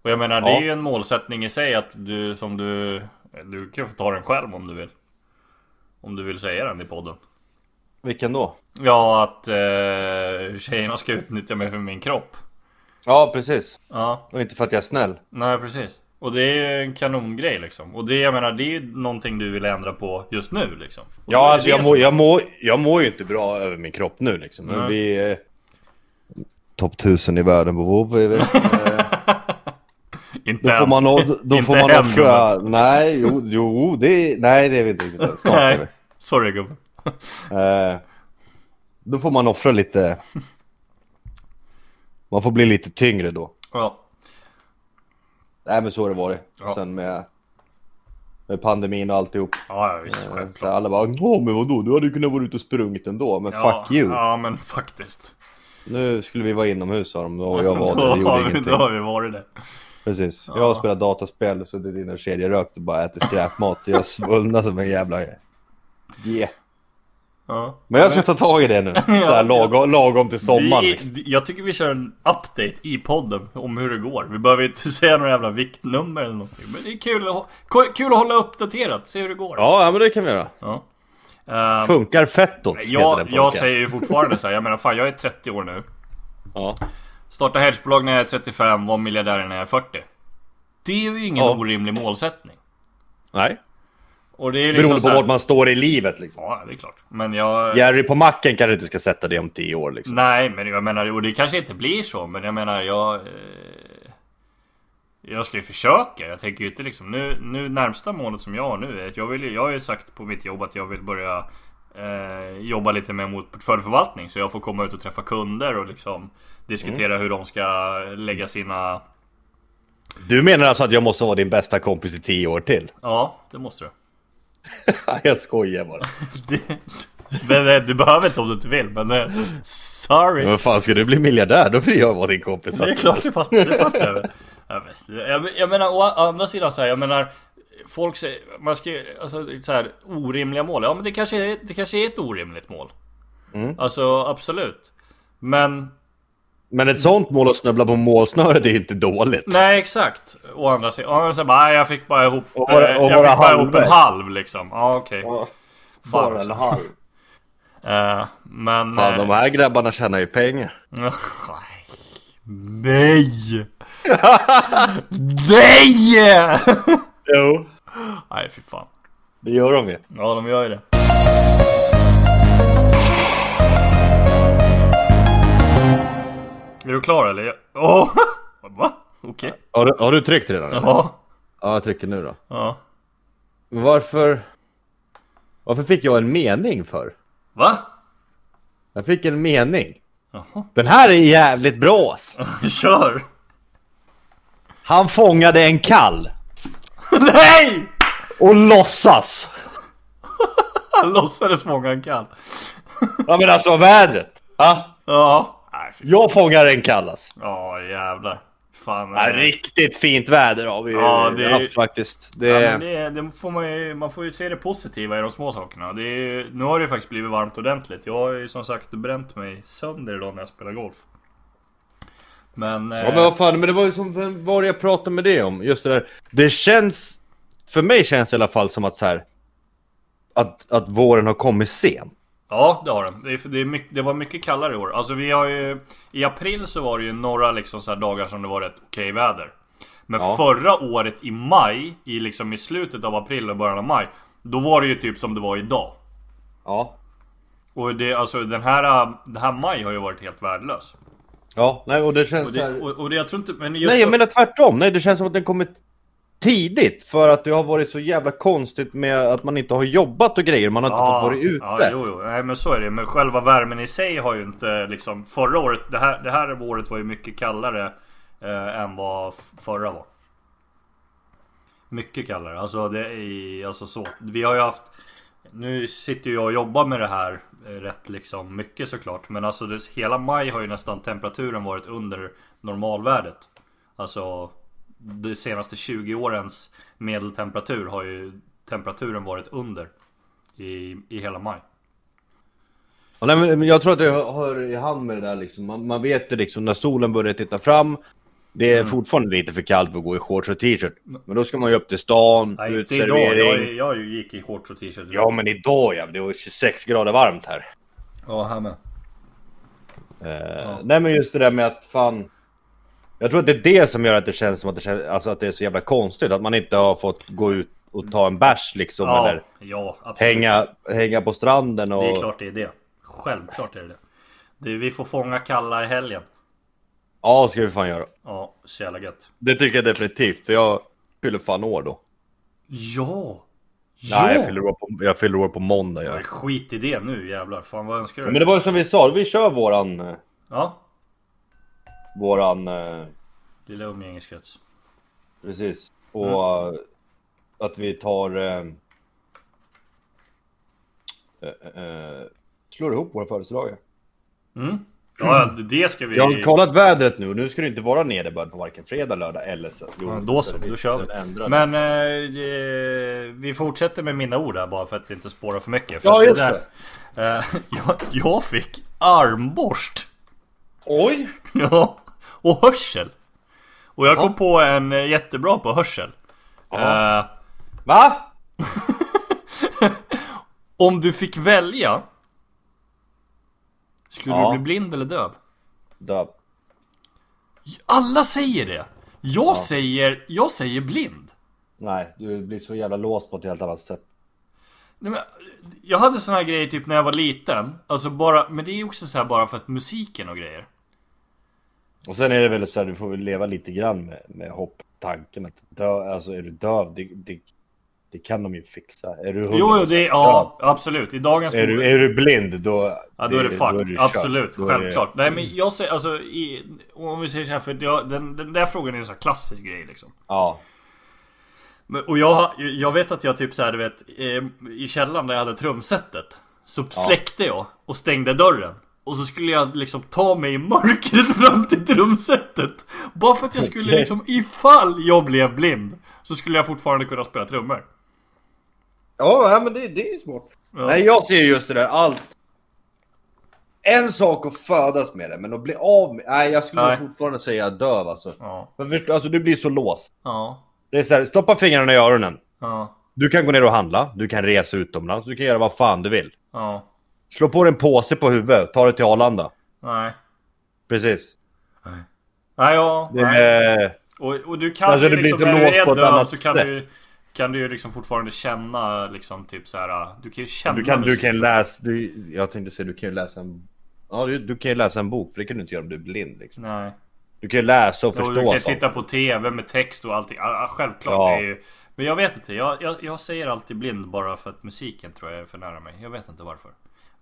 B: Och jag menar det
A: Ja.
B: är ju en målsättning i sig att du som du Du kan få ta den själv om du vill Om du vill säga den i podden
A: Vilken då?
B: Ja att eh, tjejerna ska utnyttja mig för min kropp
A: Ja, precis.
B: Ja,
A: Och inte för att jag är snäll.
B: nej precis Och det är ju en kanongrej liksom Och det jag menar det är ju någonting du vill ändra på just nu liksom Och
A: Ja,
B: det
A: alltså
B: det
A: jag mår, jag, mår, jag mår ju inte bra över min kropp nu liksom. Men
B: Nej.
A: vi... är Topp 1000 i världen på WoW är vi.
B: Inte
A: Då får man, då, då får man
B: än,
A: offra... Nej, jo, jo, det. Nej, det är vi inte riktigt än. Snart är
B: Nej, sorry gubben.
A: Eh, då får man offra lite... Man får bli lite tyngre då.
B: Ja.
A: Nej, men så har det varit.
B: Ja.
A: Sen med... Med pandemin och alltihop.
B: Ja, ja visst.
A: Eh,
B: Självklart.
A: alla bara Åh men vadå, du hade ju kunnat vara ute och sprungit ändå. Men
B: Ja,
A: fuck you.
B: Ja, men faktiskt.
A: Nu skulle vi vara inomhus sa de och jag var där, det gjorde ingenting.
B: då har vi varit det.
A: Precis. Jag har spelat dataspel och suttit inne och kedjerökt och bara ätit skräpmat. Jag svullnar som en jävla... Yeah.
B: Ja.
A: Men jag ska ta tag i det nu. Så här lagom, lagom till sommaren. liksom.
B: Vi, jag tycker vi kör en update i podden om hur det går. Vi behöver inte säga några jävla viktnummer eller någonting. Men det är kul, att, kul att hålla uppdaterat, se hur det går.
A: Ja, men det kan vi göra.
B: Ja. Ehm,
A: Funkar fettot?
B: jag, jag säger ju fortfarande så här, jag menar fan jag är 30 år nu.
A: Ja.
B: Starta hedgebolag när jag är 35, var miljardär när jag är 40. Det är ju ingen
A: Ja.
B: orimlig målsättning.
A: Nej.
B: Och det är liksom
A: Beroende på
B: här-
A: vart man står i livet liksom.
B: Ja, det är klart. Men jag...
A: Jerry på macken kanske inte ska sätta det om tio år liksom.
B: Nej, men jag menar, och det kanske inte blir så, men jag menar, jag... Eh, jag ska ju försöka. Jag tänker ju inte liksom... Nu, nu närmsta målet som jag har nu är att jag vill. Jag har ju sagt på mitt jobb att jag vill börja eh, jobba lite mer mot portföljförvaltning. Så jag får komma ut och träffa kunder och liksom diskutera hur de ska lägga sina...
A: Du menar alltså att jag måste vara din bästa kompis i tio år till?
B: Ja, det måste du.
A: jag skojar bara.
B: Det... Men eh, du behöver inte om du inte vill, men eh, sorry.
A: Men vad fan, ska du bli miljardär då vill jag vara din kompis.
B: Det är klart, det fattar, det fattar jag. Jag, menar å andra sidan så här, jag menar Folk säger, man ska alltså så här, orimliga mål. Ja men det kanske är, det kanske är ett orimligt mål.
A: Mm.
B: Alltså absolut. Men
A: Men ett sånt mål att snubbla på målsnöret är inte dåligt.
B: nej exakt. Å andra sidan, ja, så bara, jag fick bara ihop,
A: Och bara-
B: eh,
A: och
B: jag
A: bara
B: fick bara ihop en halv liksom. Ja okej. Fan,
A: Bara en halv.
B: Eh, men...
A: Fan,
B: eh,
A: de här grabbarna tjänar ju pengar.
B: Nej! Nej!
A: Jo.
B: Nej fy fan.
A: Det gör de ju.
B: Ja de gör ju det. Är du klar eller? Åh! Va? Okej.
A: Har du, har du tryckt redan? eller?
B: Ja.
A: Ja, jag trycker nu då.
B: Ja.
A: Varför... Varför fick jag en mening för?
B: Va?
A: Jag fick en mening.
B: Jaha.
A: Den här är jävligt bra alltså.
B: Kör!
A: Han fångade en kall.
B: Nej!
A: Och låtsas.
B: Han låtsades fånga en kall.
A: Ja men alltså vädret. Ja.
B: Ja.
A: Jag fångar en kall alltså.
B: Ja jävlar. Fan.
A: Ja,
B: eh,
A: riktigt fint väder har vi
B: Ja, det-
A: haft faktiskt. Det...
B: Ja, det, det får man, ju, man får ju se det positiva i de små sakerna. Det är, nu har det ju faktiskt blivit varmt ordentligt. Jag har ju som sagt bränt mig sönder idag när jag spelar golf. Men...
A: Ja
B: eh,
A: men vad fan, men det var ju som, vem var det jag pratade med det om? Just det där. Det känns, för mig känns det i alla fall som att så här. Att, att våren har kommit sent.
B: Ja, det har den. Det, det, mycket, det var mycket kallare i år. Alltså vi har ju... I april så var det ju några liksom så dagar som det var rätt okej väder. Men
A: Ja.
B: förra året i maj, i liksom i slutet av april och början av maj. Då var det ju typ som det var idag.
A: Ja.
B: Och det, alltså den här, den här maj har ju varit helt värdelös.
A: Ja, nej och det känns
B: Och det,
A: här...
B: och, och det, jag tror inte, men just
A: Nej jag menar tvärtom, nej det känns som att den kommit tidigt. För att det har varit så jävla konstigt med att man inte har jobbat och grejer, man har inte fått vara ute.
B: Ja, jo, jo. Nej, men så är det. Men själva värmen i sig har ju inte liksom... Förra året, det här, det här året var ju mycket kallare eh, än vad förra var. Mycket kallare. Alltså det är alltså så. Vi har ju haft... Nu sitter jag och jobbar med det här eh, rätt liksom mycket såklart. Men alltså det, hela maj har ju nästan temperaturen varit under normalvärdet. Alltså de senaste 20 årens medeltemperatur har ju temperaturen varit under i, i hela maj.
A: Ja, nej, men jag tror att det hör i hand med det där liksom. Man, man vet det liksom när solen börjar titta fram. Det är
B: Mm.
A: fortfarande lite för kallt för att gå i shorts och t-shirt. Men då ska man ju upp till stan,
B: Nej, inte idag. Jag, jag gick i shorts och t-shirt.
A: Ja men idag ja, det var 26 grader varmt här.
B: ja, här med.
A: Eh, Nej men just det där med att fan... Jag tror att det är det som gör att det känns som att det, känns, alltså att det är så jävla konstigt. Att man inte har fått gå ut och ta en bärs liksom.
B: Ja,
A: Eller
B: ja,
A: hänga, hänga på stranden och...
B: Det är klart det är det. Självklart är det det. det. Vi får fånga kalla i helgen.
A: Ja, ska vi fan göra.
B: Ja, så jävla gött.
A: Det tycker jag definitivt. För jag fyller fan år då.
B: Ja!
A: Nej, jag fyller år på, jag fyller år på måndag. Jag.
B: Nej, skit i det nu jävlar. Fan vad önskar du?
A: Men det var ju som vi sa, vi kör våran... eh,
B: Ja,
A: Våran... eh,
B: lilla umgängeskrets.
A: Precis. Och eh, att vi tar... Eh, eh, eh, slår ihop våra födelsedagar.
B: Mm. Ja, det- det ska vi...
A: Jag har kollat vädret nu, nu ska det inte vara nederbörd på varken fredag, lördag eller så. Jo,
B: Ja, då så,
A: det-
B: då kör vi. Men eh, vi fortsätter med mina ord här bara för att inte spåra för mycket. För
A: Ja, just
B: där- Eh, jag, jag fick armborst.
A: Oj!
B: Ja, och hörsel. Och jag kom på en eh, jättebra på hörsel.
A: Ja.
B: Eh,
A: Va?
B: om du fick välja. Skulle
A: Ja.
B: du bli blind eller döv?
A: Döv.
B: Alla säger det. Jag säger, jag säger blind.
A: Nej, du blir så jävla låst på ett helt annat sätt.
B: Nej, men, jag hade såna här grejer typ när jag var liten. Alltså bara, men det är också så här bara för att musiken och grejer.
A: Och sen är det väl så här, du får väl leva lite grann med, med hopp tanken att dö, alltså är du döv, det, det, Det kan de ju fixa. Är du
B: Jo, jo,
A: 100%
B: det är, ja, absolut. I dagens
A: Är du, är du blind då...
B: Ja då är det fucked,
A: du
B: absolut.
A: Då är det-
B: självklart. Nej men jag säger alltså, i, om vi säger så här, för jag, den, den där frågan är en sån här klassisk grej liksom.
A: Ja.
B: Men, och jag, jag vet att jag typ så här, du vet, i källaren där jag hade trumsetet Så släckte jag och stängde dörren Och så skulle jag liksom ta mig i mörkret fram till trumsetet Bara för att jag skulle liksom, ifall jag blev blind Så skulle jag fortfarande kunna spela trummor
A: Ja, men det, det är smart.
B: Ja.
A: Nej, jag ser just det där. Allt. En sak att födas med det, men att bli av med... Nej, jag skulle
B: Nej.
A: fortfarande säga döv alltså.
B: Ja,
A: Men alltså du blir så låst.
B: ja,
A: Det är så här, stoppa fingrarna i öronen.
B: ja,
A: Du kan gå ner och handla, du kan resa utomlands, du kan göra vad fan du vill.
B: ja,
A: Slå på dig en påse på huvudet, ta dig till Arlanda.
B: nej
A: Precis.
B: Nej, ja,
A: Det
B: nej. Och, och du kan
A: Alltså,
B: ju liksom, när du är
A: annat
B: så kan
A: sätt.
B: du kan du ju liksom fortfarande känna liksom typ så här. Du kan ju känna
A: Du kan, du
B: musik.
A: kan läsa... Du, jag tänkte säga, du kan ju läsa en... Ja, du, du kan ju läsa en bok, för det kan du inte göra om du är blind liksom.
B: Nej.
A: Du kan ju läsa och
B: Och
A: förstå
B: du kan ju titta på TV med text och allting. Ja, ja, självklart.
A: Ja.
B: Ju... Men jag vet inte. Jag, jag, jag säger alltid blind bara för att musiken tror jag är för nära mig. Jag vet inte varför.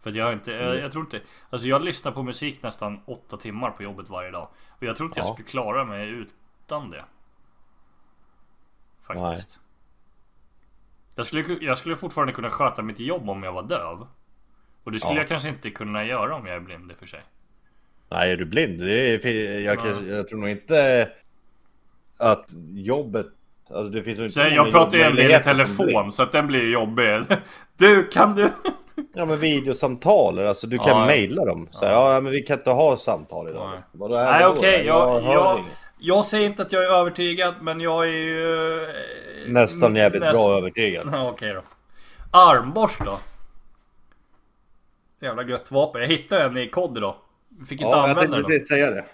B: För jag har inte, jag, jag tror inte Alltså jag lyssnar på musik nästan åtta timmar på jobbet varje dag Och jag tror inte jag
A: Ja.
B: skulle klara mig utan det Faktiskt jag skulle, jag skulle fortfarande kunna sköta mitt jobb om jag var döv Och det skulle
A: Ja.
B: jag kanske inte kunna göra om jag är blind i och för sig
A: Nej, är du blind? Är, jag, kan, jag tror nog inte att jobbet... Alltså det finns inte
B: Så
A: så
B: jag pratar ju en del i telefon så att den blir jobbig Du, kan du?
A: Ja men videosamtal, alltså du kan
B: Ja, ja.
A: mejla dem. Så här, ja. men vi kan inte ha samtal idag.
B: Nej.
A: Vadå,
B: Nej okej, jag, jag,
A: inget.
B: jag säger inte att jag är övertygad men jag är ju... eh,
A: Nästan jävligt
B: näst-
A: bra övertygad.
B: Ja, okej då. Armborst då? Jävla gött vapen. Jag hittade en i kod idag. Fick inte
A: Ja, jag
B: använda
A: tänkte
B: den. då.
A: precis säga det.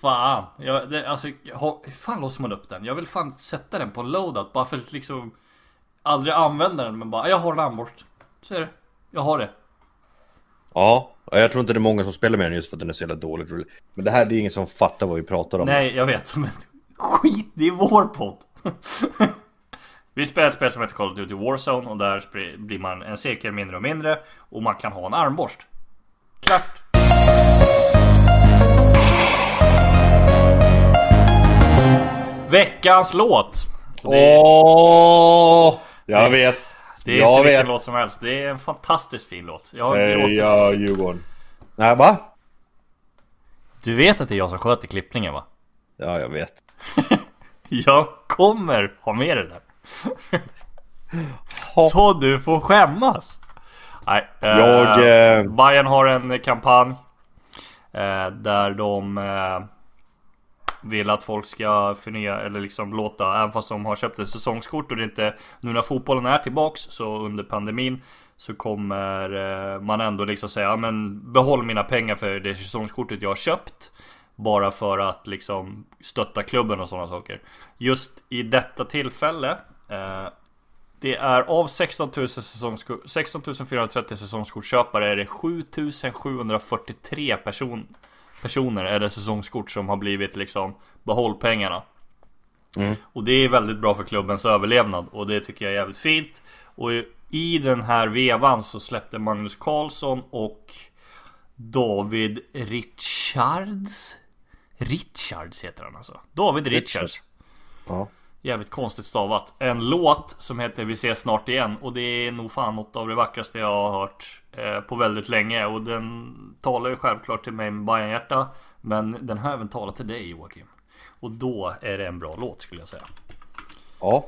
B: Fan. Jag, det, alltså, jag har- hur fan låser man upp den? Jag vill fan sätta den på en loadout bara för att liksom aldrig använda den men bara jag har en armborst. Så är det. Jag har det.
A: Ja, jag tror inte det är många som spelar med den just för att den är så jävla dåligt. Men det här det är ingen som fattar vad vi pratar om.
B: Nej, jag vet. Men skit, det är vår podd. Vi spelar ett spel som heter Call of Duty Warzone och där blir man en cirkel mindre och mindre och man kan ha en armborst. Klart! Veckans låt!
A: Åh! Jag vet.
B: Det är
A: jag
B: inte vilken
A: vet.
B: låt som helst. Det är en fantastiskt fin låt. Jag har
A: Heja
B: gråtit.
A: Djurgården. Nej, va?
B: Du vet att det är jag som sköter klippningen va?
A: Ja, jag vet.
B: Jag kommer ha med det där. Så du får skämmas. Nej, eh,
A: Jag, eh,
B: Bayern har en kampanj. Eh, där de eh, vill att folk ska förnya eller liksom låta, även fast de har köpt ett säsongskort och det inte, nu när fotbollen är tillbaks så under pandemin så kommer eh, man ändå liksom säga, ja men behåll mina pengar för det säsongskortet jag har köpt. Bara för att liksom stötta klubben och sådana saker. Just i detta tillfälle eh, det är av 16 000 säsongsko- 16 430 säsongskortköpare är det 7 743 person, personer det säsongskort som har blivit liksom behåll pengarna. Och det är väldigt bra för klubbens överlevnad och det tycker jag är jävligt fint. Och i- den här vevan så släppte Magnus Carlsson och David Richards Richards heter han alltså. David Richards.
A: Ja.
B: Jävligt konstigt stavat. En låt som heter Vi ses snart igen och det är nog fan något av det vackraste jag har hört eh, på väldigt länge och den talar ju självklart till mig med Bajenhjärta men den har även talat till dig Joakim. Och då är det en bra låt skulle jag säga.
A: Ja.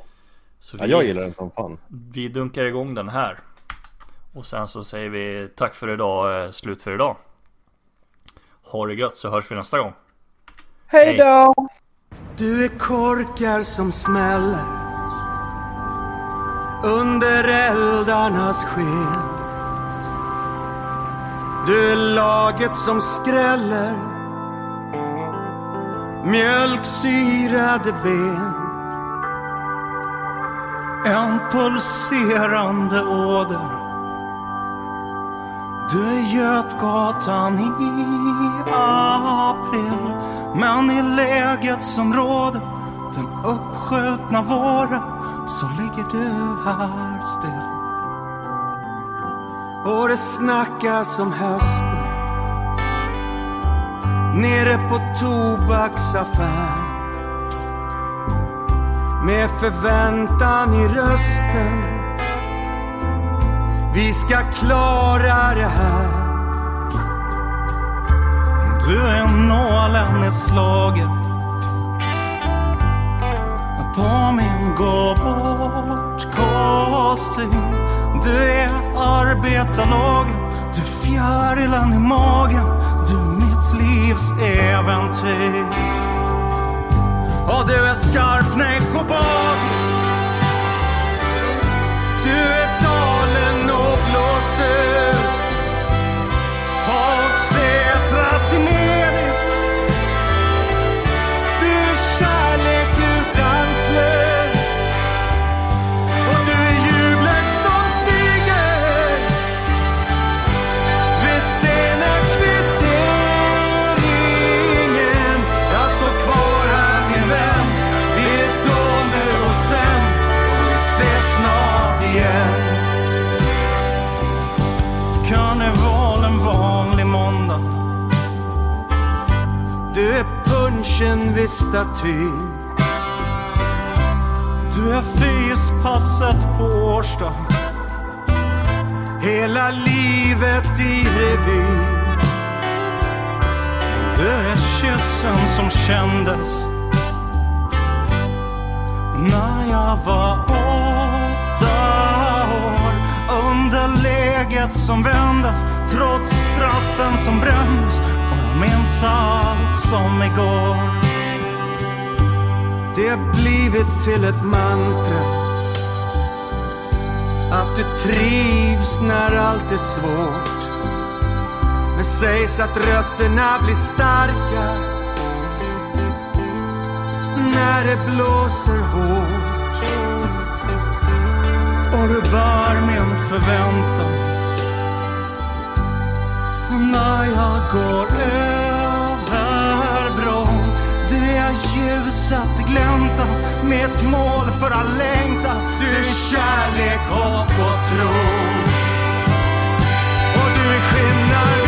B: Så
A: ja,
B: vi,
A: jag gillar den som fan.
B: vi dunkar igång den här. Och sen så säger vi tack för idag, eh, slut för idag. Ha det gött så hörs vi nästa gång.
A: Hej då!
C: Du är korkar som smäller under eldarnas sken. Du är laget som skräller mjölksyrade ben. En pulserande åder. Du är Götgatan i april Men i läget som råder Den uppskjutna våren
D: så ligger du här still. Och det snackas om hösten nere på tobaksaffär med förväntan i rösten. Vi ska klara det här.
C: Du är nålen i slaget på min gå bort kostym. Du är arbetarlaget, du fjärilen i magen, du mitt livs äventyr. Och du är skarpnäck och bakis. Du är blåser
D: punchen vid statyn.
C: Du är fyspasset på Årsta.
D: Hela livet i revy.
C: Du är kyssen som kändes när jag var åtta år. Underläget som vändes trots straffen som brändes. Och jag minns allt som igår.
D: Det har blivit till ett mantra. Att du trivs när allt är svårt. Det sägs att rötterna blir starka. När det blåser hårt.
C: Och du bär min förväntan. När jag går över du är ljuset glänta Med ett mål för all längtan. Du är kärlek, hopp och tro. Och du är skillnaden